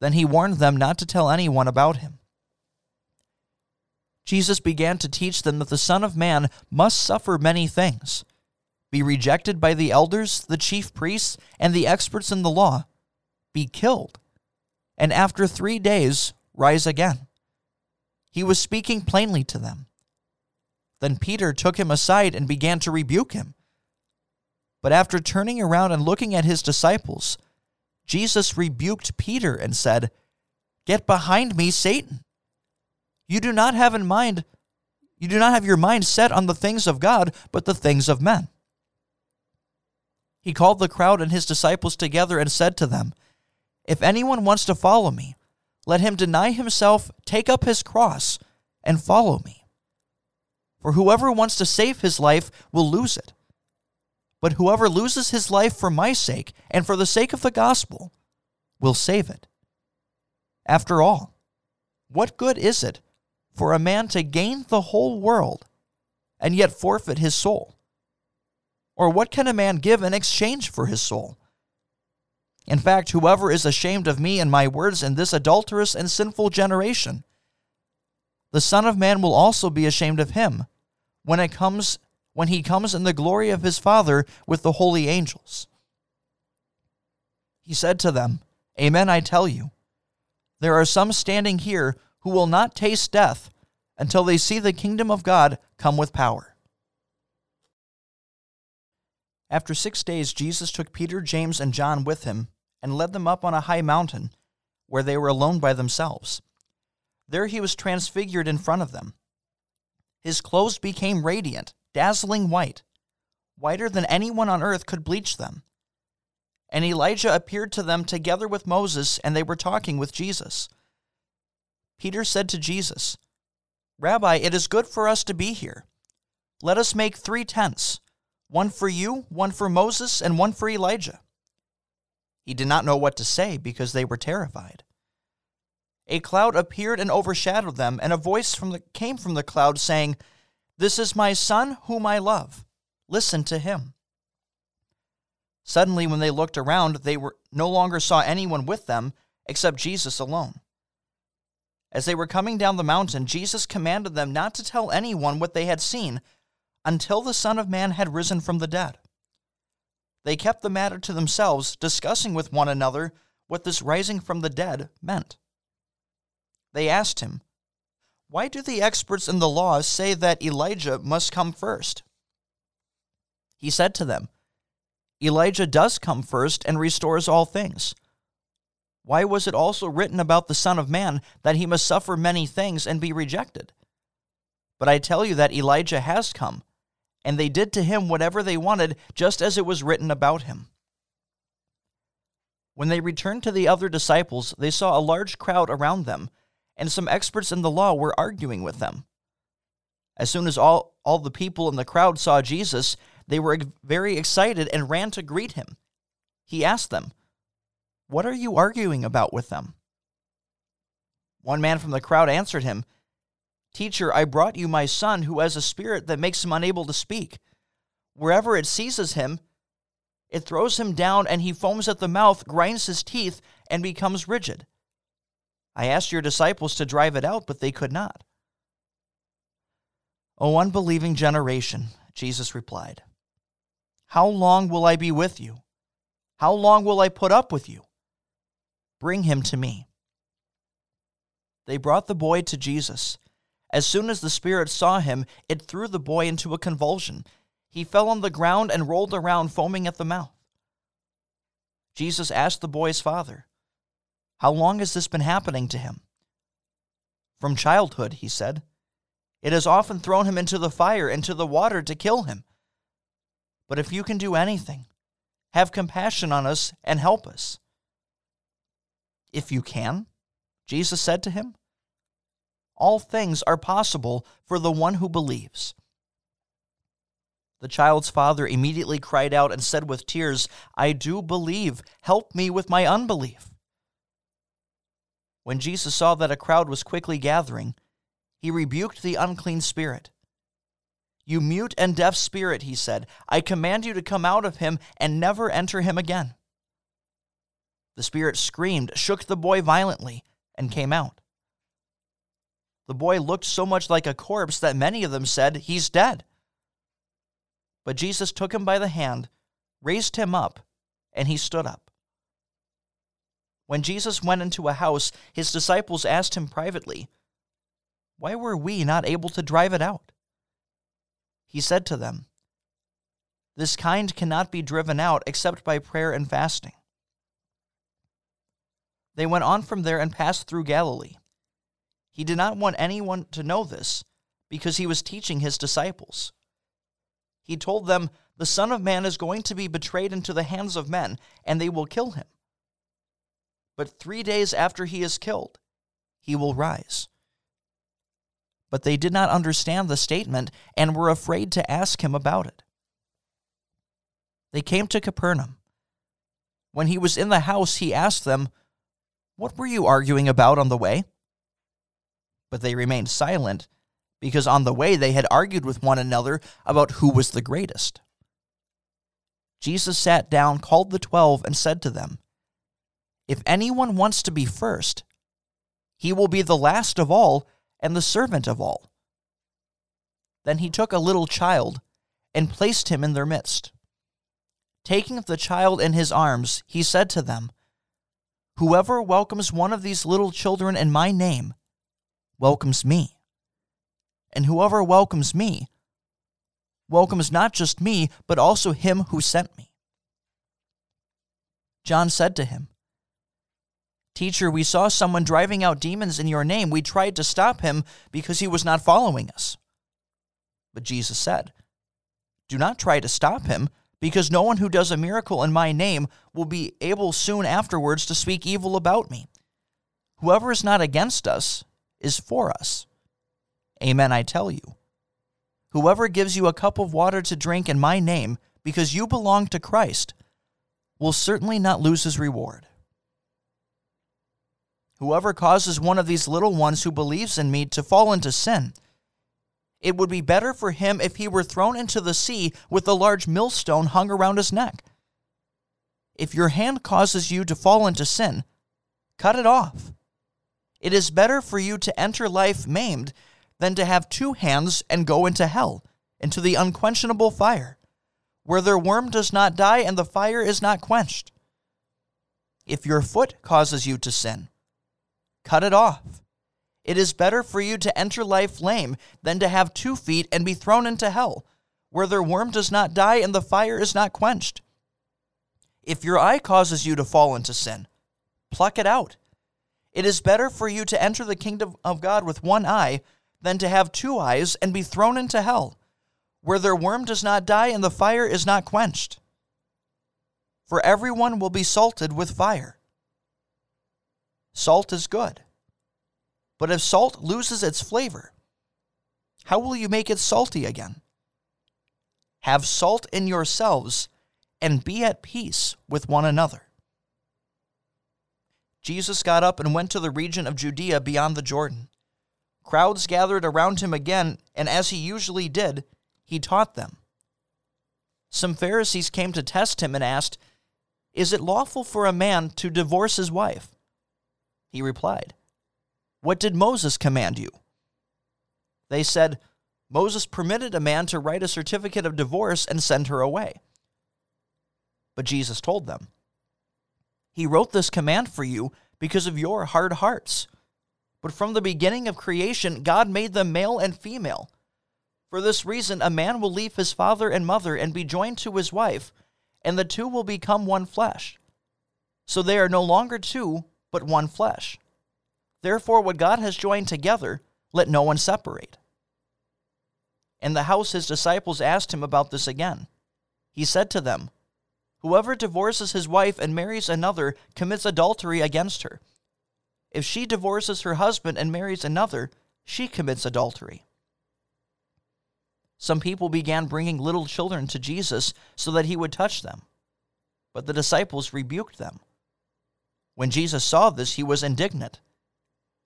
Then he warned them not to tell anyone about him. Jesus began to teach them that the Son of Man must suffer many things, be rejected by the elders, the chief priests, and the experts in the law be killed, and after three days rise again. He was speaking plainly to them. Then Peter took him aside and began to rebuke him. But after turning around and looking at his disciples, Jesus rebuked Peter and said, Get behind me, Satan. You do not have in mind you do not have your mind set on the things of God, but the things of men. He called the crowd and his disciples together and said to them, if anyone wants to follow me, let him deny himself, take up his cross, and follow me. For whoever wants to save his life will lose it. But whoever loses his life for my sake and for the sake of the gospel will save it. After all, what good is it for a man to gain the whole world and yet forfeit his soul? Or what can a man give in exchange for his soul? In fact, whoever is ashamed of me and my words in this adulterous and sinful generation, the Son of Man will also be ashamed of him when it comes when he comes in the glory of his Father with the holy angels. He said to them, Amen, I tell you. There are some standing here who will not taste death until they see the kingdom of God come with power. After six days, Jesus took Peter, James, and John with him and led them up on a high mountain, where they were alone by themselves. There he was transfigured in front of them. His clothes became radiant, dazzling white, whiter than anyone on earth could bleach them. And Elijah appeared to them together with Moses, and they were talking with Jesus. Peter said to Jesus, Rabbi, it is good for us to be here. Let us make three tents one for you, one for Moses, and one for Elijah. He did not know what to say because they were terrified. A cloud appeared and overshadowed them, and a voice from the, came from the cloud saying, This is my son whom I love. Listen to him. Suddenly, when they looked around, they were, no longer saw anyone with them except Jesus alone. As they were coming down the mountain, Jesus commanded them not to tell anyone what they had seen until the Son of Man had risen from the dead. They kept the matter to themselves, discussing with one another what this rising from the dead meant. They asked him, Why do the experts in the law say that Elijah must come first? He said to them, Elijah does come first and restores all things. Why was it also written about the Son of Man that he must suffer many things and be rejected? But I tell you that Elijah has come and they did to him whatever they wanted, just as it was written about him. When they returned to the other disciples, they saw a large crowd around them, and some experts in the law were arguing with them. As soon as all, all the people in the crowd saw Jesus, they were very excited and ran to greet him. He asked them, What are you arguing about with them? One man from the crowd answered him, Teacher, I brought you my son who has a spirit that makes him unable to speak. Wherever it seizes him, it throws him down and he foams at the mouth, grinds his teeth, and becomes rigid. I asked your disciples to drive it out, but they could not. O unbelieving generation, Jesus replied, How long will I be with you? How long will I put up with you? Bring him to me. They brought the boy to Jesus. As soon as the spirit saw him, it threw the boy into a convulsion. He fell on the ground and rolled around, foaming at the mouth. Jesus asked the boy's father, How long has this been happening to him? From childhood, he said. It has often thrown him into the fire, into the water to kill him. But if you can do anything, have compassion on us and help us. If you can, Jesus said to him, all things are possible for the one who believes. The child's father immediately cried out and said with tears, I do believe. Help me with my unbelief. When Jesus saw that a crowd was quickly gathering, he rebuked the unclean spirit. You mute and deaf spirit, he said, I command you to come out of him and never enter him again. The spirit screamed, shook the boy violently, and came out. The boy looked so much like a corpse that many of them said, He's dead. But Jesus took him by the hand, raised him up, and he stood up. When Jesus went into a house, his disciples asked him privately, Why were we not able to drive it out? He said to them, This kind cannot be driven out except by prayer and fasting. They went on from there and passed through Galilee. He did not want anyone to know this because he was teaching his disciples. He told them, The Son of Man is going to be betrayed into the hands of men, and they will kill him. But three days after he is killed, he will rise. But they did not understand the statement and were afraid to ask him about it. They came to Capernaum. When he was in the house, he asked them, What were you arguing about on the way? But they remained silent because on the way they had argued with one another about who was the greatest. Jesus sat down, called the twelve, and said to them, If anyone wants to be first, he will be the last of all and the servant of all. Then he took a little child and placed him in their midst. Taking the child in his arms, he said to them, Whoever welcomes one of these little children in my name welcomes me. And whoever welcomes me welcomes not just me, but also him who sent me. John said to him, Teacher, we saw someone driving out demons in your name. We tried to stop him because he was not following us. But Jesus said, Do not try to stop him, because no one who does a miracle in my name will be able soon afterwards to speak evil about me. Whoever is not against us is for us. Amen, I tell you. Whoever gives you a cup of water to drink in my name, because you belong to Christ, will certainly not lose his reward. Whoever causes one of these little ones who believes in me to fall into sin, it would be better for him if he were thrown into the sea with a large millstone hung around his neck. If your hand causes you to fall into sin, cut it off. It is better for you to enter life maimed than to have two hands and go into hell, into the unquenchable fire, where their worm does not die and the fire is not quenched. If your foot causes you to sin, cut it off. It is better for you to enter life lame than to have two feet and be thrown into hell, where their worm does not die and the fire is not quenched. If your eye causes you to fall into sin, pluck it out. It is better for you to enter the kingdom of God with one eye than to have two eyes and be thrown into hell, where their worm does not die and the fire is not quenched. For everyone will be salted with fire. Salt is good. But if salt loses its flavor, how will you make it salty again? Have salt in yourselves and be at peace with one another. Jesus got up and went to the region of Judea beyond the Jordan. Crowds gathered around him again, and as he usually did, he taught them. Some Pharisees came to test him and asked, Is it lawful for a man to divorce his wife? He replied, What did Moses command you? They said, Moses permitted a man to write a certificate of divorce and send her away. But Jesus told them, He wrote this command for you because of your hard hearts. But from the beginning of creation, God made them male and female. For this reason, a man will leave his father and mother and be joined to his wife, and the two will become one flesh. So they are no longer two, but one flesh. Therefore, what God has joined together, let no one separate. In the house, his disciples asked him about this again. He said to them, Whoever divorces his wife and marries another commits adultery against her. If she divorces her husband and marries another, she commits adultery. Some people began bringing little children to Jesus so that he would touch them, but the disciples rebuked them. When Jesus saw this, he was indignant.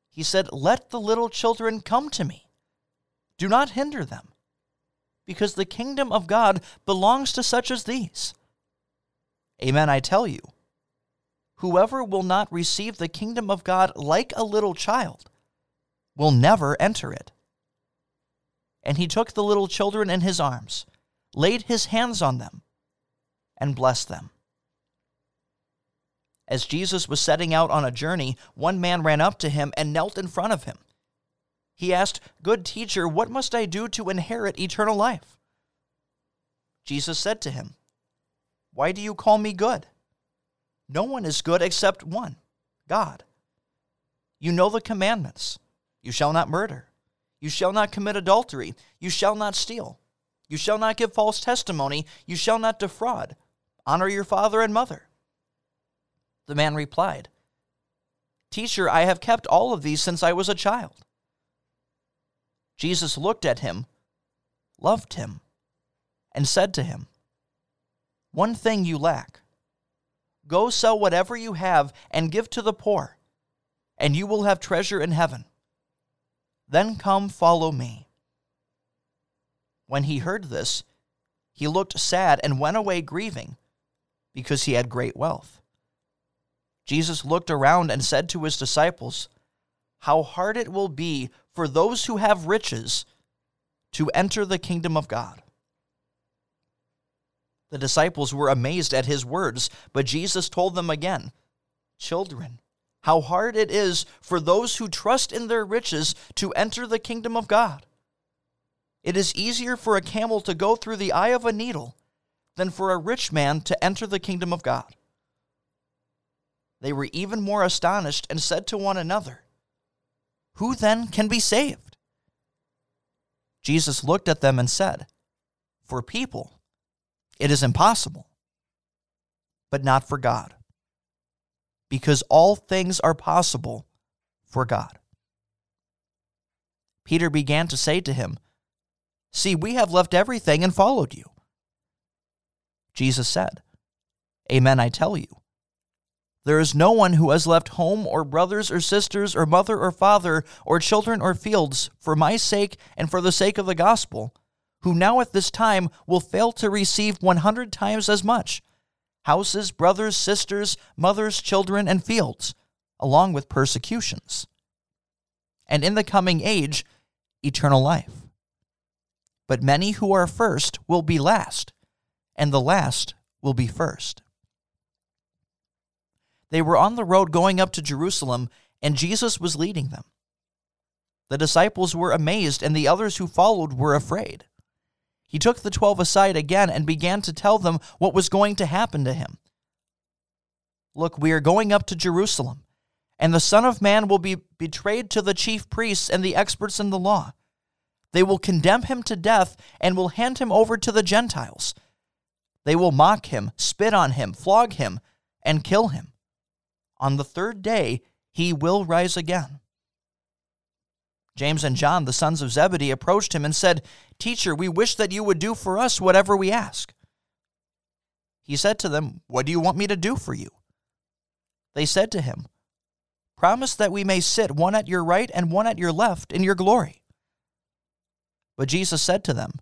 He said, Let the little children come to me. Do not hinder them, because the kingdom of God belongs to such as these. Amen, I tell you. Whoever will not receive the kingdom of God like a little child will never enter it. And he took the little children in his arms, laid his hands on them, and blessed them. As Jesus was setting out on a journey, one man ran up to him and knelt in front of him. He asked, Good teacher, what must I do to inherit eternal life? Jesus said to him, Why do you call me good? No one is good except one God. You know the commandments you shall not murder, you shall not commit adultery, you shall not steal, you shall not give false testimony, you shall not defraud, honor your father and mother. The man replied, Teacher, I have kept all of these since I was a child. Jesus looked at him, loved him, and said to him, One thing you lack. Go sell whatever you have and give to the poor, and you will have treasure in heaven. Then come follow me. When he heard this, he looked sad and went away grieving, because he had great wealth. Jesus looked around and said to his disciples, How hard it will be for those who have riches to enter the kingdom of God. The disciples were amazed at his words, but Jesus told them again, Children, how hard it is for those who trust in their riches to enter the kingdom of God. It is easier for a camel to go through the eye of a needle than for a rich man to enter the kingdom of God. they were even more astonished and said to one another, Who then can be saved? Jesus looked at them and said, For people, it is impossible, but not for God, because all things are possible for God. Peter began to say to him, See, we have left everything and followed you. Jesus said, Amen, I tell you. There is no one who has left home or brothers or sisters or mother or father or children or fields for my sake and for the sake of the gospel, who now at this time will fail to receive 100 times as much houses, brothers, sisters, mothers, children, and fields, along with persecutions. And in the coming age, eternal life. But many who are first will be last, and the last will be first. They were on the road going up to Jerusalem, and Jesus was leading them. The disciples were amazed, and the others who followed were afraid. He took the twelve aside again and began to tell them what was going to happen to him. Look, we are going up to Jerusalem, and the Son of Man will be betrayed to the chief priests and the experts in the law. They will condemn him to death and will hand him over to the Gentiles. They will mock him, spit on him, flog him, and kill him on the third day he will rise again. James and John, the sons of Zebedee, approached him and said, Teacher, we wish that you would do for us whatever we ask. He said to them, What do you want me to do for you? They said to him, Promise that we may sit one at your right and one at your left in your glory. But Jesus said to them,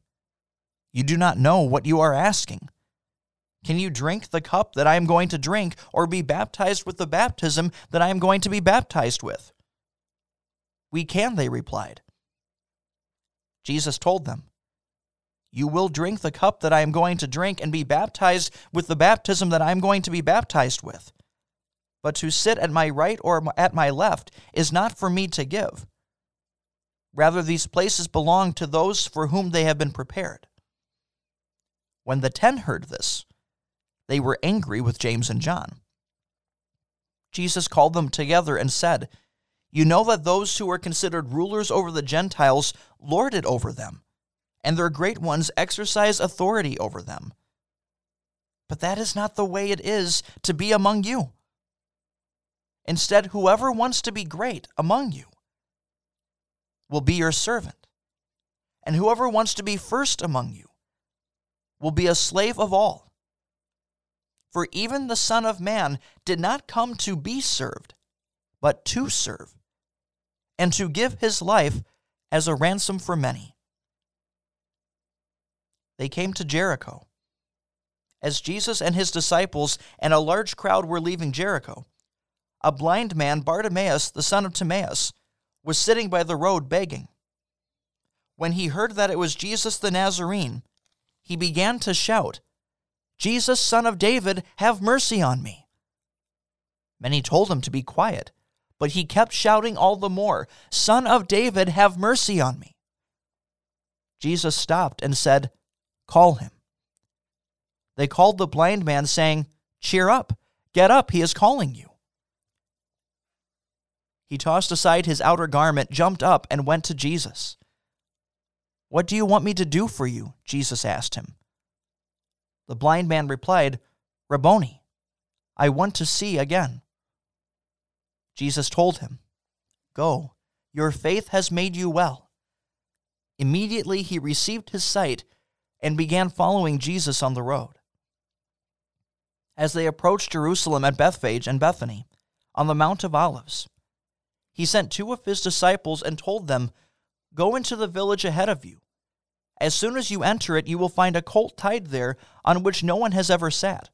You do not know what you are asking. Can you drink the cup that I am going to drink, or be baptized with the baptism that I am going to be baptized with? We can, they replied. Jesus told them, You will drink the cup that I am going to drink, and be baptized with the baptism that I am going to be baptized with. But to sit at my right or at my left is not for me to give. Rather, these places belong to those for whom they have been prepared. When the ten heard this, they were angry with James and John. Jesus called them together and said, You know that those who are considered rulers over the Gentiles lord it over them, and their great ones exercise authority over them. But that is not the way it is to be among you. Instead, whoever wants to be great among you will be your servant, and whoever wants to be first among you will be a slave of all. For even the Son of Man did not come to be served, but to serve, and to give his life as a ransom for many. They came to Jericho. As Jesus and his disciples and a large crowd were leaving Jericho, a blind man, Bartimaeus, the son of Timaeus, was sitting by the road begging. When he heard that it was Jesus the Nazarene, he began to shout, Jesus, son of David, have mercy on me. Many told him to be quiet, but he kept shouting all the more, Son of David, have mercy on me. Jesus stopped and said, Call him. They called the blind man, saying, Cheer up, get up, he is calling you. He tossed aside his outer garment, jumped up, and went to Jesus. What do you want me to do for you? Jesus asked him. The blind man replied, Rabboni, I want to see again. Jesus told him, Go, your faith has made you well. Immediately he received his sight and began following Jesus on the road. As they approached Jerusalem at Bethphage and Bethany, on the Mount of Olives, he sent two of his disciples and told them, Go into the village ahead of you as soon as you enter it, you will find a colt tied there on which no one has ever sat.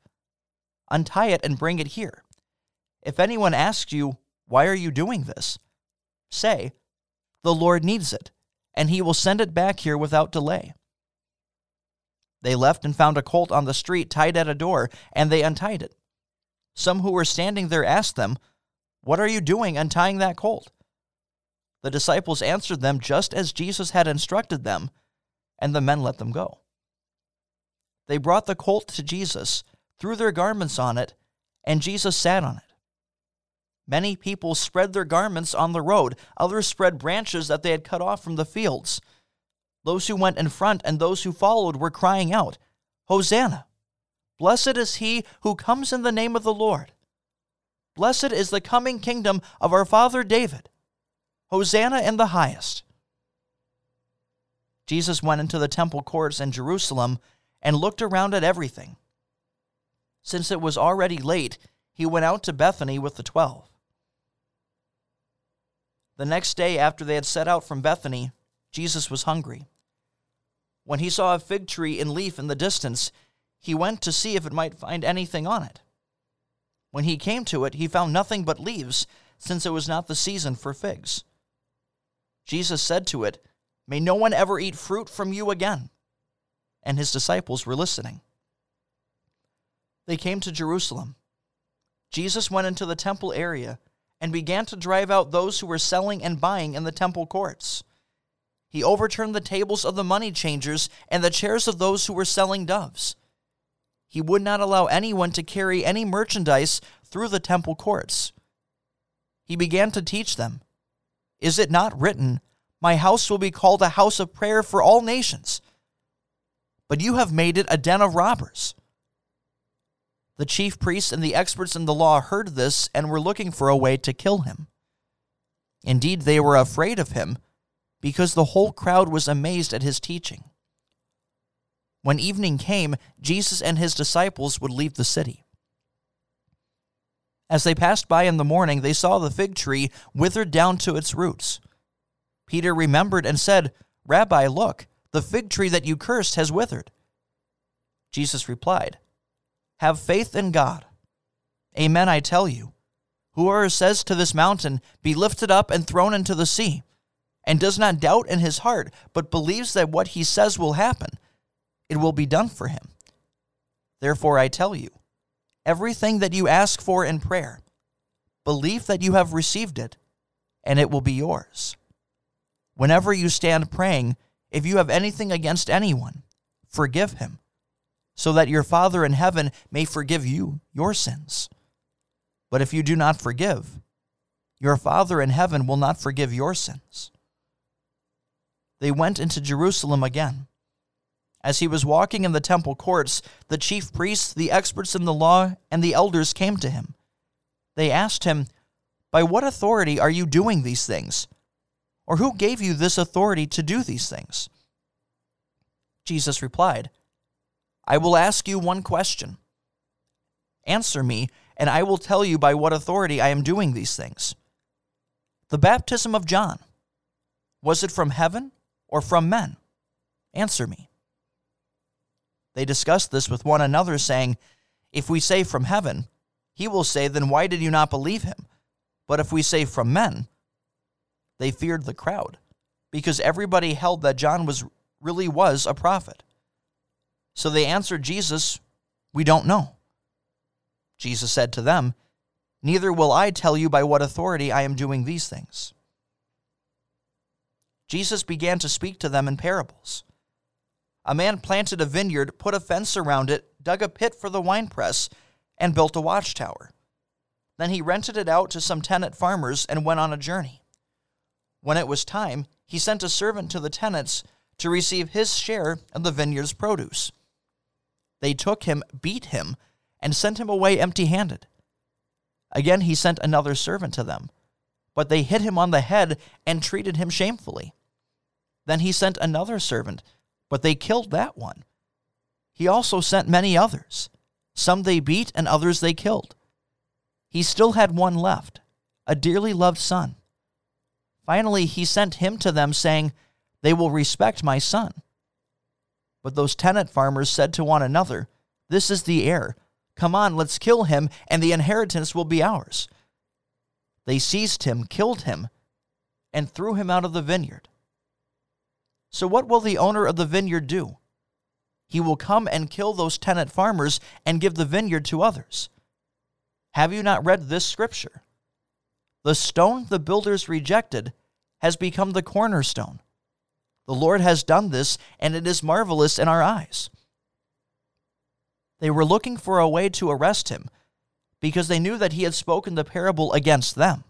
Untie it and bring it here. If anyone asks you, Why are you doing this? say, The Lord needs it, and he will send it back here without delay. They left and found a colt on the street tied at a door, and they untied it. Some who were standing there asked them, What are you doing untying that colt? The disciples answered them just as Jesus had instructed them and the men let them go. They brought the colt to Jesus, threw their garments on it, and Jesus sat on it. Many people spread their garments on the road, others spread branches that they had cut off from the fields. Those who went in front and those who followed were crying out, Hosanna! Blessed is he who comes in the name of the Lord. Blessed is the coming kingdom of our father David. Hosanna in the highest. Jesus went into the temple courts in Jerusalem and looked around at everything. Since it was already late, he went out to Bethany with the twelve. The next day, after they had set out from Bethany, Jesus was hungry. When he saw a fig tree in leaf in the distance, he went to see if it might find anything on it. When he came to it, he found nothing but leaves, since it was not the season for figs. Jesus said to it, May no one ever eat fruit from you again. And his disciples were listening. They came to Jerusalem. Jesus went into the temple area and began to drive out those who were selling and buying in the temple courts. He overturned the tables of the money changers and the chairs of those who were selling doves he would not allow anyone to carry any merchandise through the temple courts. He began to teach them Is it not written, My house will be called a house of prayer for all nations? But you have made it a den of robbers. The chief priests and the experts in the law heard this and were looking for a way to kill him. Indeed, they were afraid of him because the whole crowd was amazed at his teaching. When evening came, Jesus and his disciples would leave the city. As they passed by in the morning, they saw the fig tree withered down to its roots. Peter remembered and said, Rabbi, look, the fig tree that you cursed has withered. Jesus replied, Have faith in God. Amen, I tell you. Whoever says to this mountain, Be lifted up and thrown into the sea, and does not doubt in his heart, but believes that what he says will happen, it will be done for him. Therefore, I tell you, everything that you ask for in prayer, believe that you have received it, and it will be yours. Whenever you stand praying, if you have anything against anyone, forgive him, so that your Father in heaven may forgive you your sins. But if you do not forgive, your Father in heaven will not forgive your sins. They went into Jerusalem again. As he was walking in the temple courts, the chief priests, the experts in the law, and the elders came to him. They asked him, By what authority are you doing these things? Or who gave you this authority to do these things? Jesus replied, I will ask you one question. Answer me, and I will tell you by what authority I am doing these things. The baptism of John, was it from heaven or from men? Answer me. They discussed this with one another, saying, If we say from heaven, he will say, Then why did you not believe him? But if we say from men, they feared the crowd, because everybody held that John was really was a prophet. So they answered Jesus, We don't know. Jesus said to them, Neither will I tell you by what authority I am doing these things. Jesus began to speak to them in parables. A man planted a vineyard, put a fence around it, dug a pit for the winepress, and built a watchtower. Then he rented it out to some tenant farmers and went on a journey. When it was time, he sent a servant to the tenants to receive his share of the vineyard's produce. They took him, beat him, and sent him away empty handed. Again he sent another servant to them, but they hit him on the head and treated him shamefully. Then he sent another servant but they killed that one. He also sent many others. Some they beat, and others they killed. He still had one left, a dearly loved son. Finally, he sent him to them, saying, They will respect my son. But those tenant farmers said to one another, This is the heir. Come on, let's kill him, and the inheritance will be ours. They seized him, killed him, and threw him out of the vineyard. So, what will the owner of the vineyard do? He will come and kill those tenant farmers and give the vineyard to others. Have you not read this scripture? The stone the builders rejected has become the cornerstone. The Lord has done this, and it is marvelous in our eyes. They were looking for a way to arrest him because they knew that he had spoken the parable against them.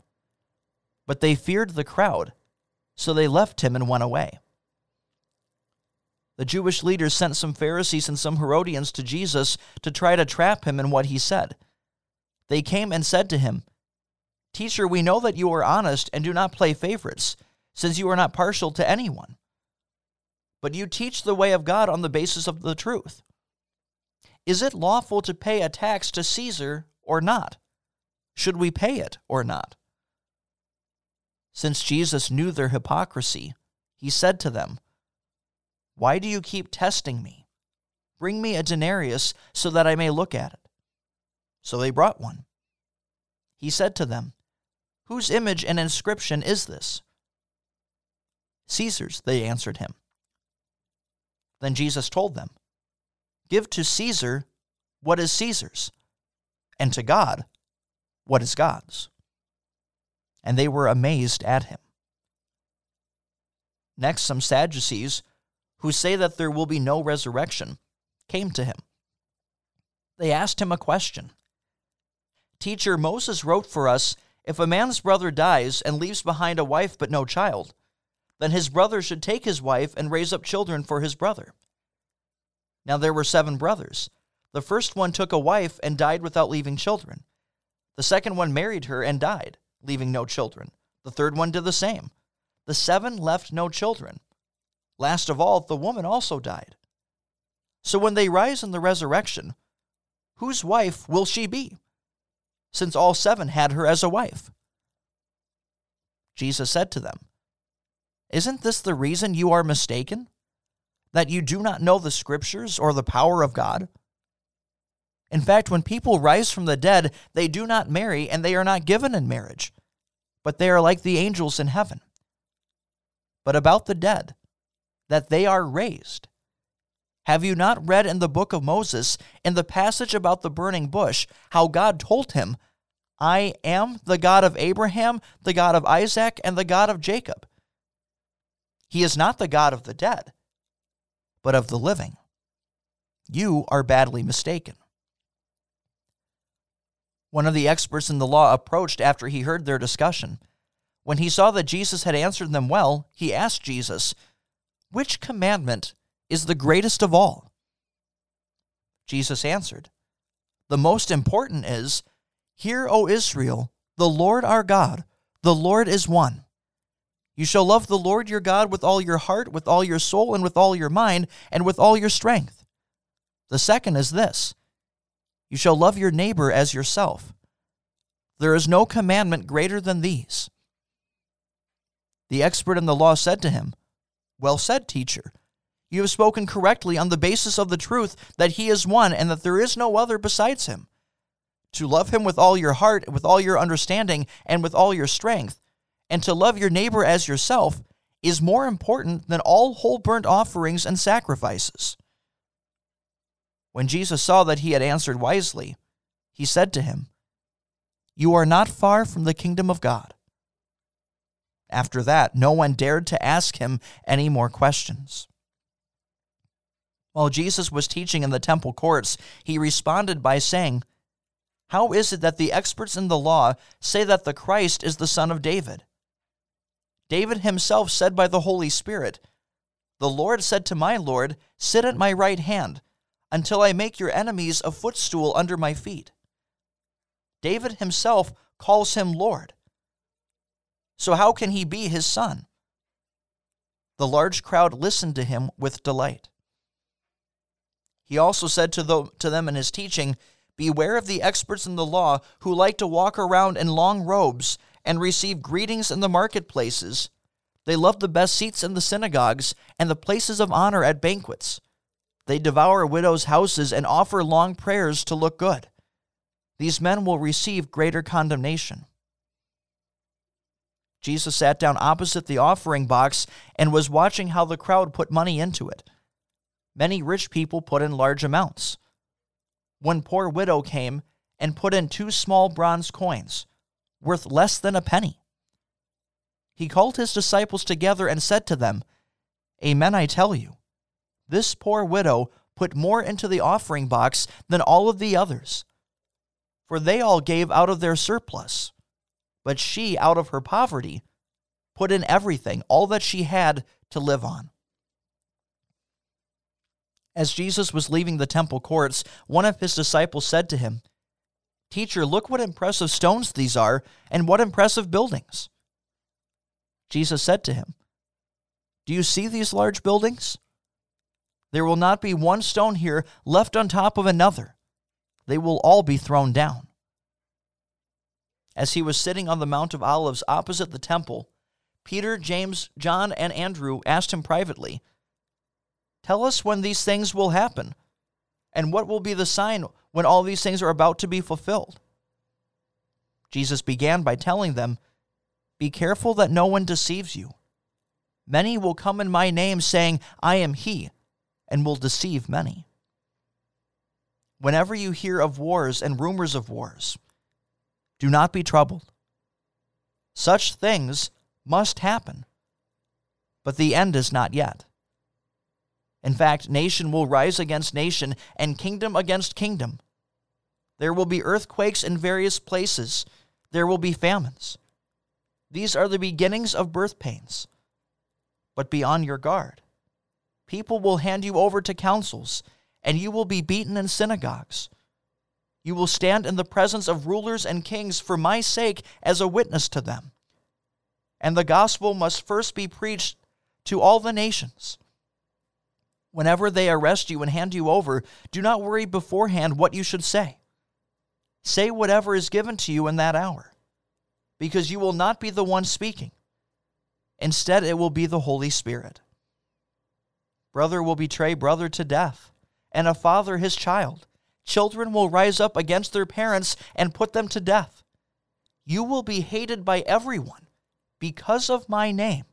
But they feared the crowd, so they left him and went away. The Jewish leaders sent some Pharisees and some Herodians to Jesus to try to trap him in what he said. They came and said to him, Teacher, we know that you are honest and do not play favorites, since you are not partial to anyone. But you teach the way of God on the basis of the truth. Is it lawful to pay a tax to Caesar or not? Should we pay it or not? Since Jesus knew their hypocrisy, he said to them, Why do you keep testing me? Bring me a denarius so that I may look at it. So they brought one. He said to them, Whose image and inscription is this? Caesar's, they answered him. Then Jesus told them, Give to Caesar what is Caesar's and to God what is God's. And they were amazed at him. Next, some Sadducees, who say that there will be no resurrection, came to him. They asked him a question Teacher, Moses wrote for us if a man's brother dies and leaves behind a wife but no child, then his brother should take his wife and raise up children for his brother. Now there were seven brothers. The first one took a wife and died without leaving children. The second one married her and died, leaving no children. The third one did the same. The seven left no children. Last of all, the woman also died. So when they rise in the resurrection, whose wife will she be? Since all seven had her as a wife. Jesus said to them, Isn't this the reason you are mistaken? That you do not know the Scriptures or the power of God? In fact, when people rise from the dead, they do not marry and they are not given in marriage, but they are like the angels in heaven. But about the dead, that they are raised. Have you not read in the book of Moses, in the passage about the burning bush, how God told him, I am the God of Abraham, the God of Isaac, and the God of Jacob? He is not the God of the dead, but of the living. You are badly mistaken. One of the experts in the law approached after he heard their discussion. When he saw that Jesus had answered them well, he asked Jesus, Which commandment is the greatest of all? Jesus answered, The most important is, Hear, O Israel, the Lord our God, the Lord is one. You shall love the Lord your God with all your heart, with all your soul, and with all your mind, and with all your strength. The second is this you shall love your neighbor as yourself. There is no commandment greater than these. The expert in the law said to him, Well said, teacher. You have spoken correctly on the basis of the truth that he is one and that there is no other besides him. To love him with all your heart, with all your understanding, and with all your strength, and to love your neighbor as yourself is more important than all whole burnt offerings and sacrifices. When Jesus saw that he had answered wisely, he said to him, You are not far from the kingdom of God. After that, no one dared to ask him any more questions. While Jesus was teaching in the temple courts, he responded by saying, How is it that the experts in the law say that the Christ is the son of David? David himself said by the Holy Spirit, The Lord said to my Lord, Sit at my right hand until I make your enemies a footstool under my feet. David himself calls him Lord. So, how can he be his son? The large crowd listened to him with delight. He also said to, the, to them in his teaching, Beware of the experts in the law who like to walk around in long robes and receive greetings in the marketplaces. They love the best seats in the synagogues and the places of honor at banquets they devour widows' houses and offer long prayers to look good. These men will receive greater condemnation. Jesus sat down opposite the offering box and was watching how the crowd put money into it. Many rich people put in large amounts. One poor widow came and put in two small bronze coins, worth less than a penny. He called his disciples together and said to them, Amen, I tell you this poor widow put more into the offering box than all of the others. for they all gave out of their surplus. But she, out of her poverty, put in everything, all that she had to live on. As Jesus was leaving the temple courts, one of his disciples said to him, Teacher, look what impressive stones these are, and what impressive buildings. Jesus said to him, Do you see these large buildings? There will not be one stone here left on top of another. They will all be thrown down. As he was sitting on the Mount of Olives opposite the temple, Peter, James, John, and Andrew asked him privately, Tell us when these things will happen, and what will be the sign when all these things are about to be fulfilled. Jesus began by telling them, Be careful that no one deceives you. Many will come in my name, saying, I am he, and will deceive many. Whenever you hear of wars and rumors of wars, do not be troubled. Such things must happen, but the end is not yet. In fact, nation will rise against nation and kingdom against kingdom. There will be earthquakes in various places. There will be famines. These are the beginnings of birth pains. But be on your guard. People will hand you over to councils, and you will be beaten in synagogues. You will stand in the presence of rulers and kings for my sake as a witness to them. And the gospel must first be preached to all the nations. Whenever they arrest you and hand you over, do not worry beforehand what you should say. Say whatever is given to you in that hour, because you will not be the one speaking. Instead, it will be the Holy Spirit. Brother will betray brother to death, and a father his child. Children will rise up against their parents and put them to death. You will be hated by everyone because of my name.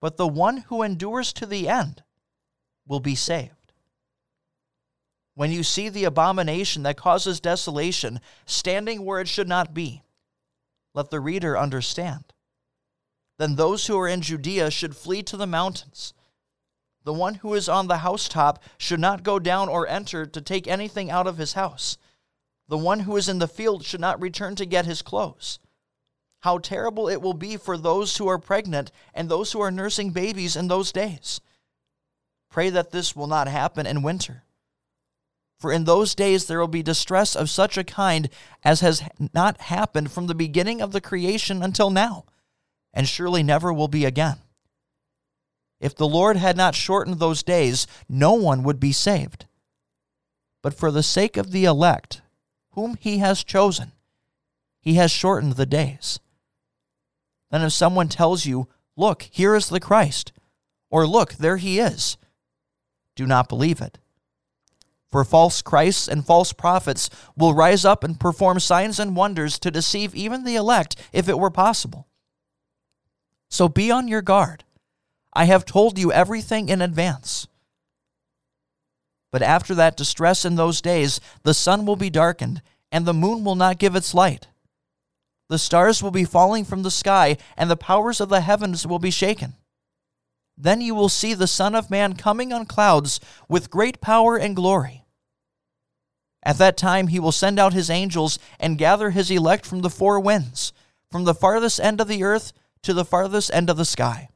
But the one who endures to the end will be saved. When you see the abomination that causes desolation standing where it should not be, let the reader understand. Then those who are in Judea should flee to the mountains. The one who is on the housetop should not go down or enter to take anything out of his house. The one who is in the field should not return to get his clothes. How terrible it will be for those who are pregnant and those who are nursing babies in those days. Pray that this will not happen in winter. For in those days there will be distress of such a kind as has not happened from the beginning of the creation until now, and surely never will be again. If the Lord had not shortened those days, no one would be saved. But for the sake of the elect, whom he has chosen, he has shortened the days. Then if someone tells you, Look, here is the Christ, or Look, there he is, do not believe it. For false Christs and false prophets will rise up and perform signs and wonders to deceive even the elect if it were possible. So be on your guard. I have told you everything in advance. But after that distress in those days, the sun will be darkened, and the moon will not give its light. The stars will be falling from the sky, and the powers of the heavens will be shaken. Then you will see the Son of Man coming on clouds with great power and glory. At that time he will send out his angels and gather his elect from the four winds, from the farthest end of the earth to the farthest end of the sky.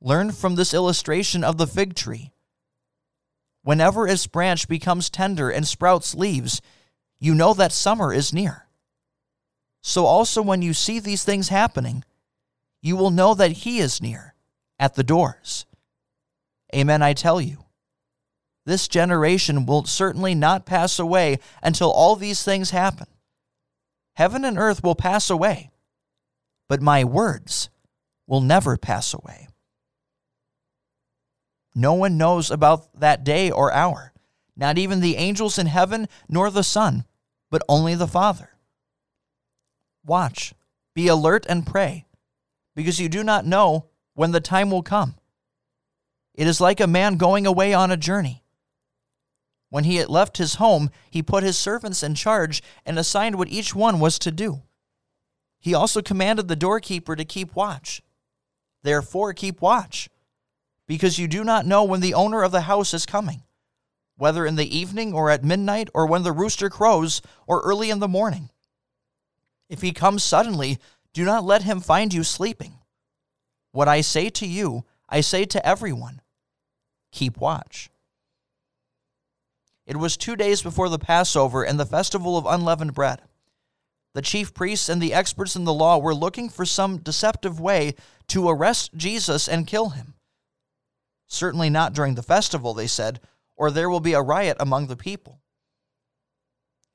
Learn from this illustration of the fig tree. Whenever its branch becomes tender and sprouts leaves, you know that summer is near. So also when you see these things happening, you will know that he is near at the doors. Amen, I tell you. This generation will certainly not pass away until all these things happen. Heaven and earth will pass away, but my words will never pass away. No one knows about that day or hour, not even the angels in heaven nor the Son, but only the Father. Watch, be alert, and pray, because you do not know when the time will come. It is like a man going away on a journey. When he had left his home, he put his servants in charge and assigned what each one was to do. He also commanded the doorkeeper to keep watch. Therefore, keep watch, because you do not know when the owner of the house is coming, whether in the evening or at midnight or when the rooster crows or early in the morning. If he comes suddenly, do not let him find you sleeping. What I say to you, I say to everyone keep watch. It was two days before the Passover and the festival of unleavened bread. The chief priests and the experts in the law were looking for some deceptive way to arrest Jesus and kill him. Certainly not during the festival, they said, or there will be a riot among the people.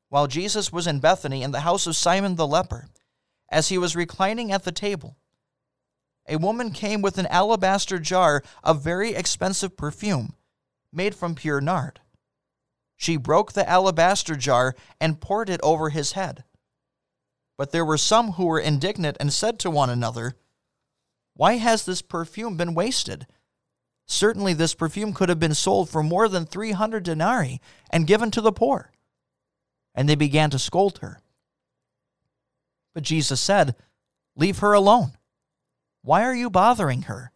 While Jesus was in Bethany in the house of Simon the leper, as he was reclining at the table, a woman came with an alabaster jar of very expensive perfume made from pure nard. She broke the alabaster jar and poured it over his head. But there were some who were indignant and said to one another, Why has this perfume been wasted? Certainly, this perfume could have been sold for more than 300 denarii and given to the poor. And they began to scold her. But Jesus said, Leave her alone. Why are you bothering her?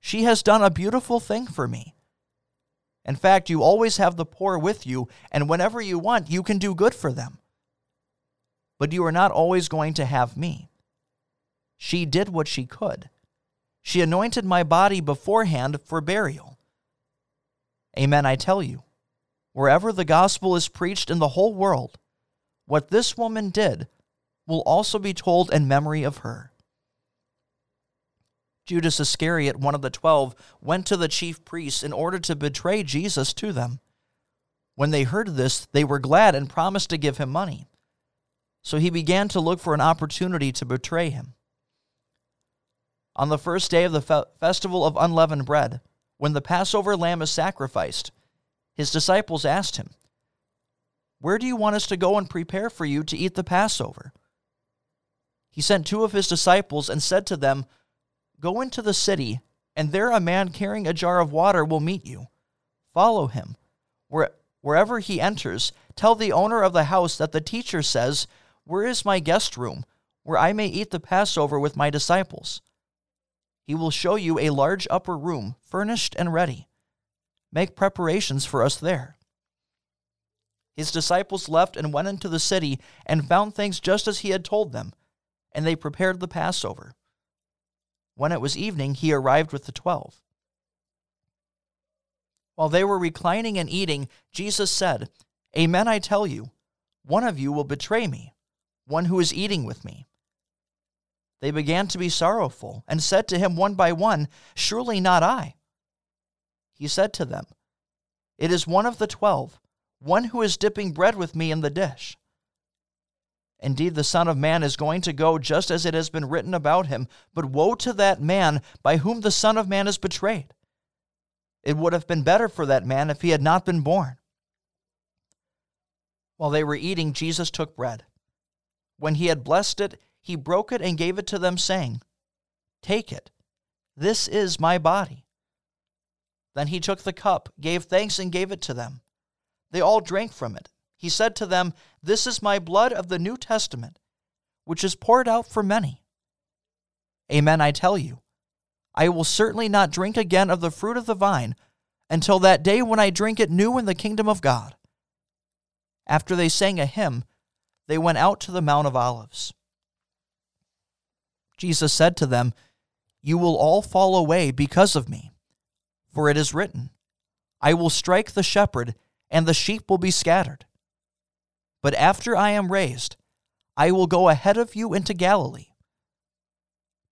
She has done a beautiful thing for me. In fact, you always have the poor with you, and whenever you want, you can do good for them. But you are not always going to have me. She did what she could she anointed my body beforehand for burial. Amen, I tell you, wherever the gospel is preached in the whole world, what this woman did will also be told in memory of her. Judas Iscariot, one of the twelve, went to the chief priests in order to betray Jesus to them. When they heard this, they were glad and promised to give him money. So he began to look for an opportunity to betray him. On the first day of the fe- festival of unleavened bread, when the Passover lamb is sacrificed, his disciples asked him, Where do you want us to go and prepare for you to eat the Passover? He sent two of his disciples and said to them, Go into the city, and there a man carrying a jar of water will meet you. Follow him. Where, wherever he enters, tell the owner of the house that the teacher says, Where is my guest room, where I may eat the Passover with my disciples? He will show you a large upper room, furnished and ready. Make preparations for us there. His disciples left and went into the city and found things just as he had told them, and they prepared the Passover. When it was evening, he arrived with the twelve. While they were reclining and eating, Jesus said, Amen, I tell you, one of you will betray me, one who is eating with me. They began to be sorrowful and said to him one by one, Surely not I. He said to them, It is one of the twelve, one who is dipping bread with me in the dish. Indeed, the Son of Man is going to go just as it has been written about him, but woe to that man by whom the Son of Man is betrayed. It would have been better for that man if he had not been born. While they were eating, Jesus took bread. When he had blessed it, he broke it and gave it to them, saying, Take it. This is my body. Then he took the cup, gave thanks, and gave it to them. They all drank from it. He said to them, This is my blood of the New Testament, which is poured out for many. Amen, I tell you. I will certainly not drink again of the fruit of the vine until that day when I drink it new in the kingdom of God. After they sang a hymn, they went out to the Mount of Olives. Jesus said to them, You will all fall away because of me. For it is written, I will strike the shepherd, and the sheep will be scattered. But after I am raised, I will go ahead of you into Galilee.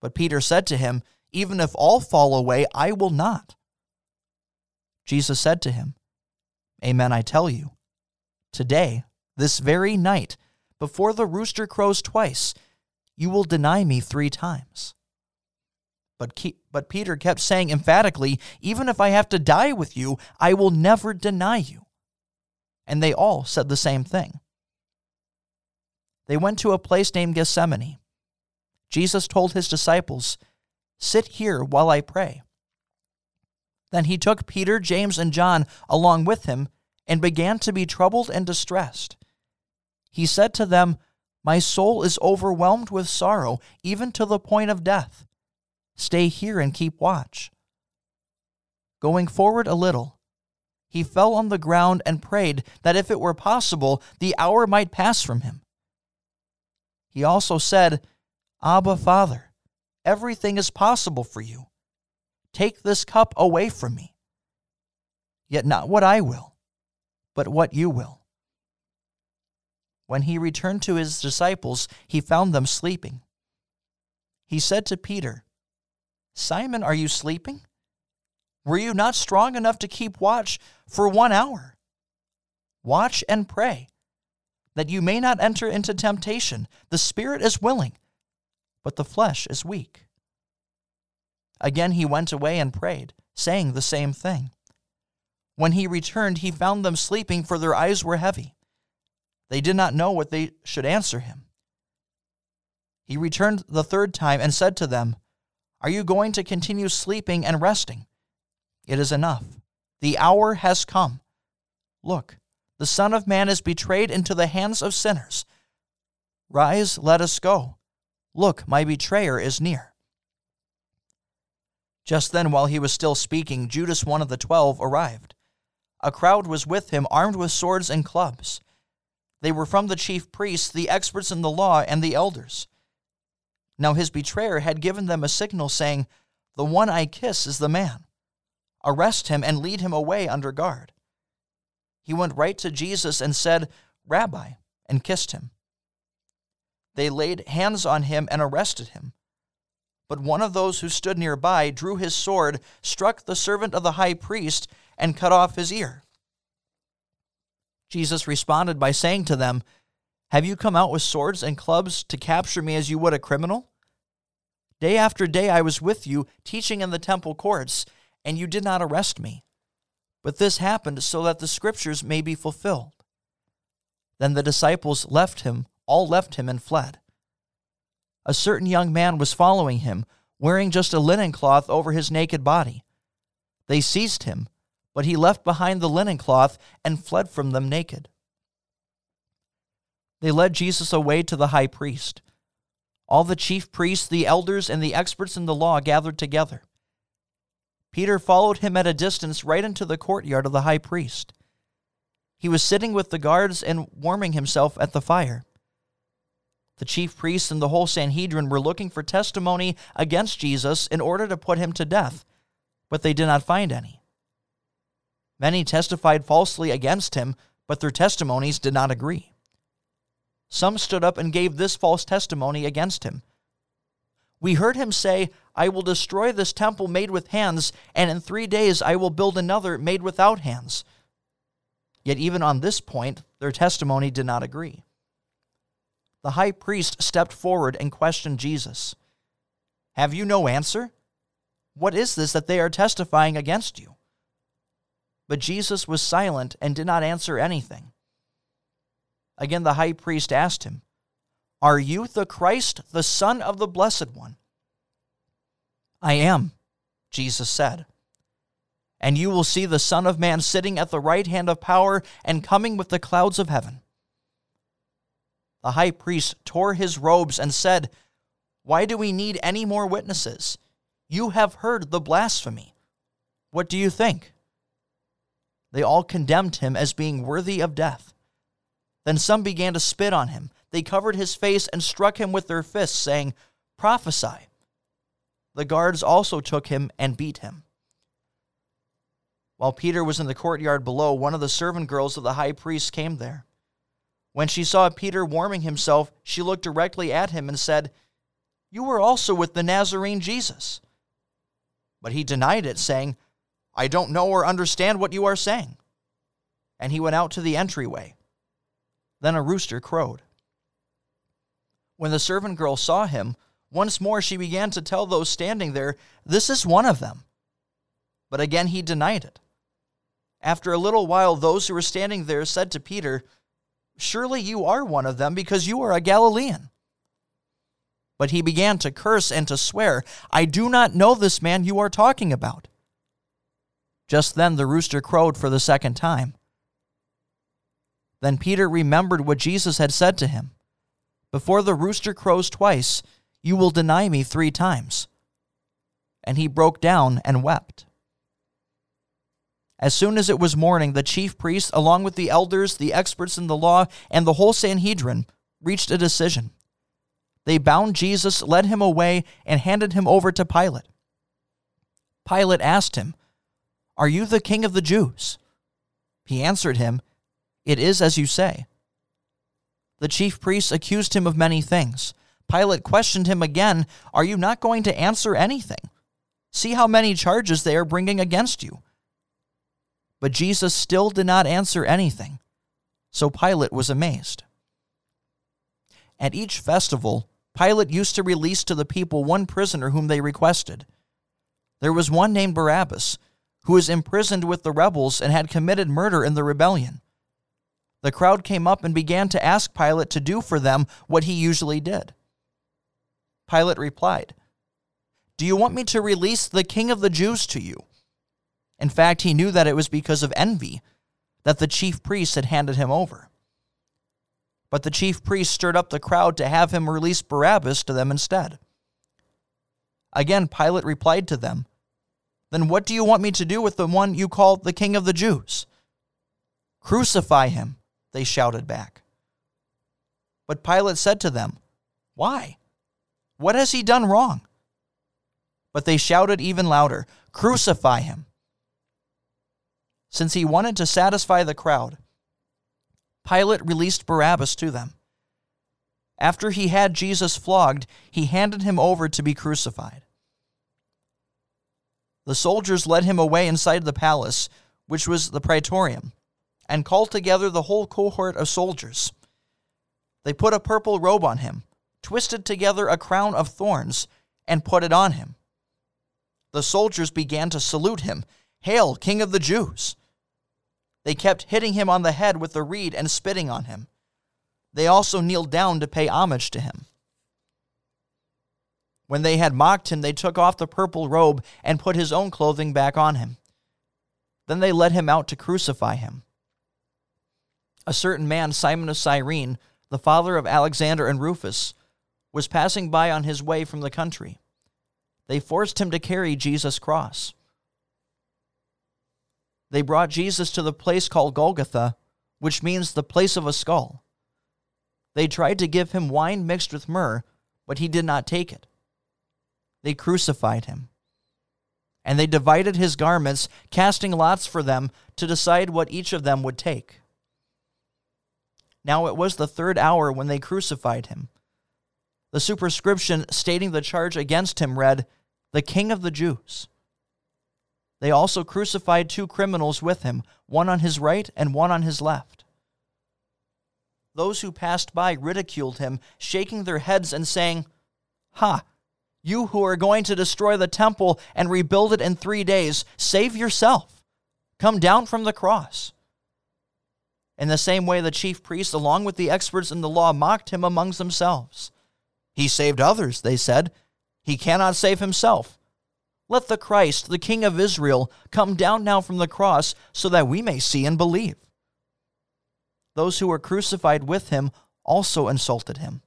But Peter said to him, Even if all fall away, I will not. Jesus said to him, Amen, I tell you. Today, this very night, before the rooster crows twice, you will deny me three times. But, but Peter kept saying emphatically, Even if I have to die with you, I will never deny you. And they all said the same thing. They went to a place named Gethsemane. Jesus told his disciples, Sit here while I pray. Then he took Peter, James, and John along with him and began to be troubled and distressed. He said to them, my soul is overwhelmed with sorrow, even to the point of death. Stay here and keep watch. Going forward a little, he fell on the ground and prayed that if it were possible, the hour might pass from him. He also said, Abba, Father, everything is possible for you. Take this cup away from me. Yet not what I will, but what you will. When he returned to his disciples, he found them sleeping. He said to Peter, Simon, are you sleeping? Were you not strong enough to keep watch for one hour? Watch and pray, that you may not enter into temptation. The spirit is willing, but the flesh is weak. Again he went away and prayed, saying the same thing. When he returned, he found them sleeping, for their eyes were heavy. They did not know what they should answer him. He returned the third time and said to them, Are you going to continue sleeping and resting? It is enough. The hour has come. Look, the Son of Man is betrayed into the hands of sinners. Rise, let us go. Look, my betrayer is near. Just then, while he was still speaking, Judas, one of the twelve, arrived. A crowd was with him, armed with swords and clubs. They were from the chief priests, the experts in the law, and the elders. Now his betrayer had given them a signal, saying, The one I kiss is the man. Arrest him and lead him away under guard. He went right to Jesus and said, Rabbi, and kissed him. They laid hands on him and arrested him. But one of those who stood nearby drew his sword, struck the servant of the high priest, and cut off his ear. Jesus responded by saying to them, Have you come out with swords and clubs to capture me as you would a criminal? Day after day I was with you, teaching in the temple courts, and you did not arrest me. But this happened so that the scriptures may be fulfilled. Then the disciples left him, all left him, and fled. A certain young man was following him, wearing just a linen cloth over his naked body. They seized him but he left behind the linen cloth and fled from them naked. They led Jesus away to the high priest. All the chief priests, the elders, and the experts in the law gathered together. Peter followed him at a distance right into the courtyard of the high priest. He was sitting with the guards and warming himself at the fire. The chief priests and the whole Sanhedrin were looking for testimony against Jesus in order to put him to death, but they did not find any. Many testified falsely against him, but their testimonies did not agree. Some stood up and gave this false testimony against him. We heard him say, I will destroy this temple made with hands, and in three days I will build another made without hands. Yet, even on this point, their testimony did not agree. The high priest stepped forward and questioned Jesus Have you no answer? What is this that they are testifying against you? But Jesus was silent and did not answer anything. Again, the high priest asked him, Are you the Christ, the Son of the Blessed One? I am, Jesus said. And you will see the Son of Man sitting at the right hand of power and coming with the clouds of heaven. The high priest tore his robes and said, Why do we need any more witnesses? You have heard the blasphemy. What do you think? They all condemned him as being worthy of death. Then some began to spit on him. They covered his face and struck him with their fists, saying, Prophesy. The guards also took him and beat him. While Peter was in the courtyard below, one of the servant girls of the high priest came there. When she saw Peter warming himself, she looked directly at him and said, You were also with the Nazarene Jesus. But he denied it, saying, I don't know or understand what you are saying. And he went out to the entryway. Then a rooster crowed. When the servant girl saw him, once more she began to tell those standing there, This is one of them. But again he denied it. After a little while, those who were standing there said to Peter, Surely you are one of them, because you are a Galilean. But he began to curse and to swear, I do not know this man you are talking about. Just then the rooster crowed for the second time. Then Peter remembered what Jesus had said to him Before the rooster crows twice, you will deny me three times. And he broke down and wept. As soon as it was morning, the chief priests, along with the elders, the experts in the law, and the whole Sanhedrin, reached a decision. They bound Jesus, led him away, and handed him over to Pilate. Pilate asked him, Are you the king of the Jews? He answered him, It is as you say. The chief priests accused him of many things. Pilate questioned him again, Are you not going to answer anything? See how many charges they are bringing against you. But Jesus still did not answer anything, so Pilate was amazed. At each festival, Pilate used to release to the people one prisoner whom they requested. There was one named Barabbas, who was imprisoned with the rebels and had committed murder in the rebellion. The crowd came up and began to ask Pilate to do for them what he usually did. Pilate replied, Do you want me to release the king of the Jews to you? In fact, he knew that it was because of envy that the chief priests had handed him over. But the chief priests stirred up the crowd to have him release Barabbas to them instead. Again, Pilate replied to them, Then what do you want me to do with the one you call the king of the Jews? Crucify him, they shouted back. But Pilate said to them, Why? What has he done wrong? But they shouted even louder, Crucify him since he wanted to satisfy the crowd. Pilate released Barabbas to them. After he had Jesus flogged, he handed him over to be crucified. The soldiers led him away inside the palace, which was the praetorium, and called together the whole cohort of soldiers. They put a purple robe on him, twisted together a crown of thorns, and put it on him. The soldiers began to salute him Hail, King of the Jews! They kept hitting him on the head with the reed and spitting on him. They also kneeled down to pay homage to him. When they had mocked him, they took off the purple robe and put his own clothing back on him. Then they led him out to crucify him. A certain man, Simon of Cyrene, the father of Alexander and Rufus, was passing by on his way from the country. They forced him to carry Jesus' cross they brought Jesus to the place called Golgotha, which means the place of a skull. They tried to give him wine mixed with myrrh, but he did not take it. They crucified him. And they divided his garments, casting lots for them to decide what each of them would take. Now it was the third hour when they crucified him. The superscription stating the charge against him read, The King of the Jews. They also crucified two criminals with him, one on his right and one on his left. Those who passed by ridiculed him, shaking their heads and saying, Ha! You who are going to destroy the temple and rebuild it in three days, save yourself. Come down from the cross. In the same way, the chief priests, along with the experts in the law, mocked him amongst themselves. He saved others, they said. He cannot save himself. Let the Christ, the King of Israel, come down now from the cross so that we may see and believe. Those who were crucified with him also insulted him.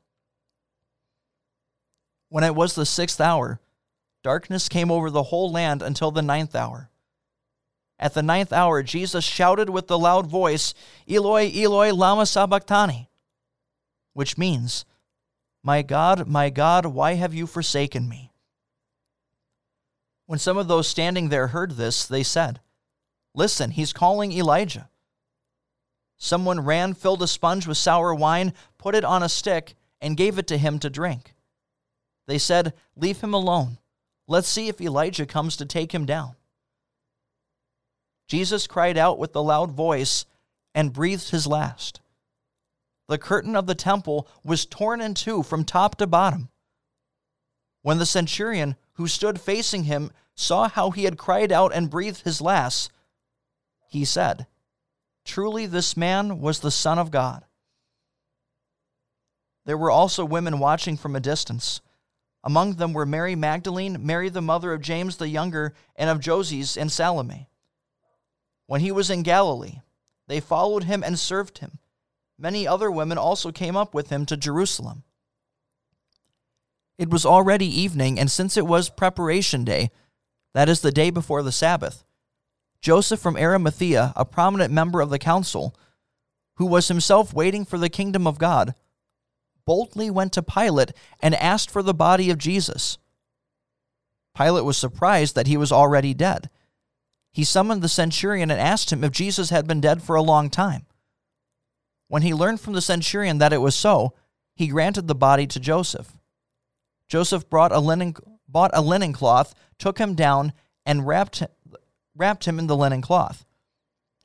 When it was the sixth hour, darkness came over the whole land until the ninth hour. At the ninth hour, Jesus shouted with a loud voice, Eloi, Eloi, lama sabachthani, which means, My God, my God, why have you forsaken me? When some of those standing there heard this, they said, Listen, he's calling Elijah. Someone ran, filled a sponge with sour wine, put it on a stick, and gave it to him to drink. They said, Leave him alone. Let's see if Elijah comes to take him down. Jesus cried out with a loud voice and breathed his last. The curtain of the temple was torn in two from top to bottom. When the centurion who stood facing him saw how he had cried out and breathed his last, he said, Truly this man was the Son of God. There were also women watching from a distance. Among them were Mary Magdalene, Mary the mother of James the younger, and of Joses and Salome. When he was in Galilee, they followed him and served him. Many other women also came up with him to Jerusalem. It was already evening, and since it was preparation day, that is the day before the Sabbath, Joseph from Arimathea, a prominent member of the council, who was himself waiting for the kingdom of God, boldly went to Pilate and asked for the body of Jesus. Pilate was surprised that he was already dead. He summoned the centurion and asked him if Jesus had been dead for a long time. When he learned from the centurion that it was so, he granted the body to Joseph. Joseph brought a linen, bought a linen cloth, took him down, and wrapped, wrapped him in the linen cloth.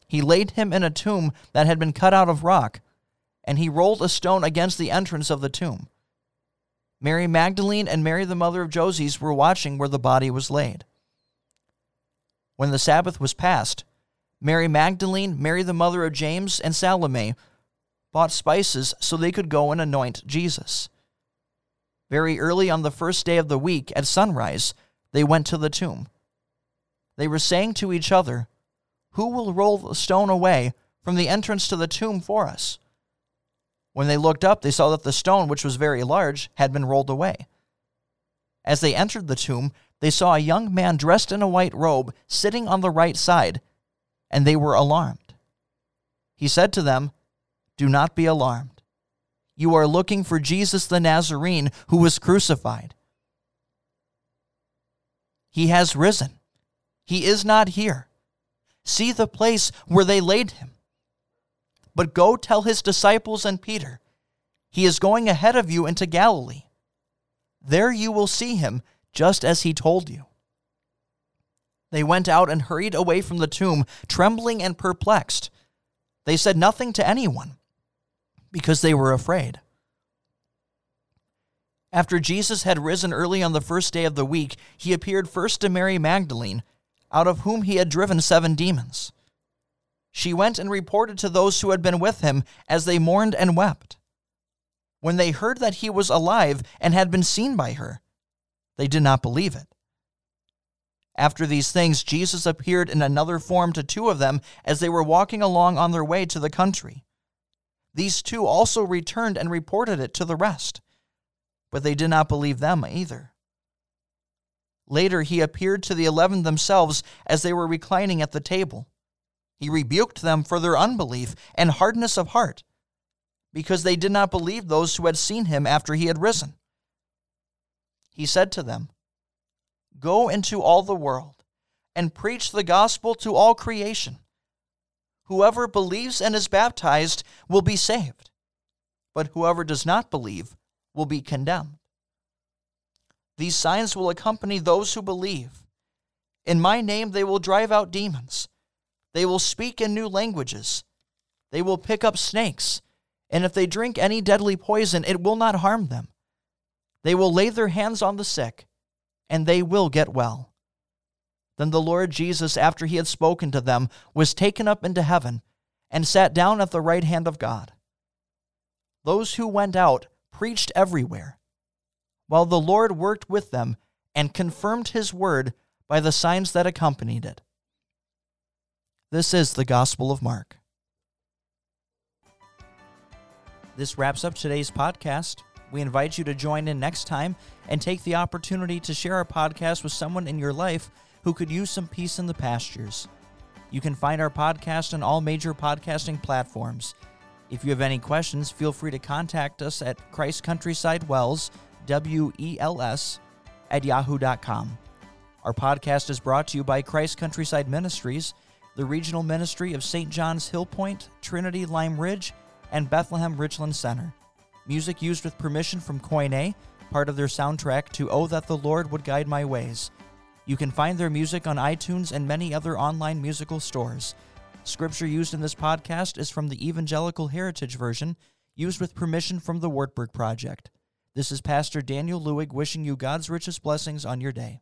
He laid him in a tomb that had been cut out of rock, and he rolled a stone against the entrance of the tomb. Mary Magdalene and Mary, the mother of Joses, were watching where the body was laid. When the Sabbath was past, Mary Magdalene, Mary, the mother of James, and Salome bought spices so they could go and anoint Jesus. Very early on the first day of the week, at sunrise, they went to the tomb. They were saying to each other, Who will roll the stone away from the entrance to the tomb for us? When they looked up, they saw that the stone, which was very large, had been rolled away. As they entered the tomb, they saw a young man dressed in a white robe sitting on the right side, and they were alarmed. He said to them, Do not be alarmed. You are looking for Jesus the Nazarene who was crucified. He has risen. He is not here. See the place where they laid him. But go tell his disciples and Peter, he is going ahead of you into Galilee. There you will see him, just as he told you. They went out and hurried away from the tomb, trembling and perplexed. They said nothing to anyone, because they were afraid. After Jesus had risen early on the first day of the week, he appeared first to Mary Magdalene, out of whom he had driven seven demons she went and reported to those who had been with him as they mourned and wept. When they heard that he was alive and had been seen by her, they did not believe it. After these things, Jesus appeared in another form to two of them as they were walking along on their way to the country. These two also returned and reported it to the rest, but they did not believe them either. Later, he appeared to the eleven themselves as they were reclining at the table. He rebuked them for their unbelief and hardness of heart, because they did not believe those who had seen him after he had risen. He said to them, Go into all the world and preach the gospel to all creation. Whoever believes and is baptized will be saved, but whoever does not believe will be condemned. These signs will accompany those who believe. In my name they will drive out demons. They will speak in new languages. They will pick up snakes. And if they drink any deadly poison, it will not harm them. They will lay their hands on the sick, and they will get well. Then the Lord Jesus, after he had spoken to them, was taken up into heaven and sat down at the right hand of God. Those who went out preached everywhere, while the Lord worked with them and confirmed his word by the signs that accompanied it. This is the Gospel of Mark. This wraps up today's podcast. We invite you to join in next time and take the opportunity to share our podcast with someone in your life who could use some peace in the pastures. You can find our podcast on all major podcasting platforms. If you have any questions, feel free to contact us at Christ Countryside WELS, W E L S, at yahoo.com. Our podcast is brought to you by Christ Countryside Ministries the regional ministry of St. John's Hill Point, Trinity Lime Ridge, and Bethlehem Richland Center. Music used with permission from Koine, part of their soundtrack to Oh That the Lord Would Guide My Ways. You can find their music on iTunes and many other online musical stores. Scripture used in this podcast is from the Evangelical Heritage Version, used with permission from the Wartburg Project. This is Pastor Daniel Lewig wishing you God's richest blessings on your day.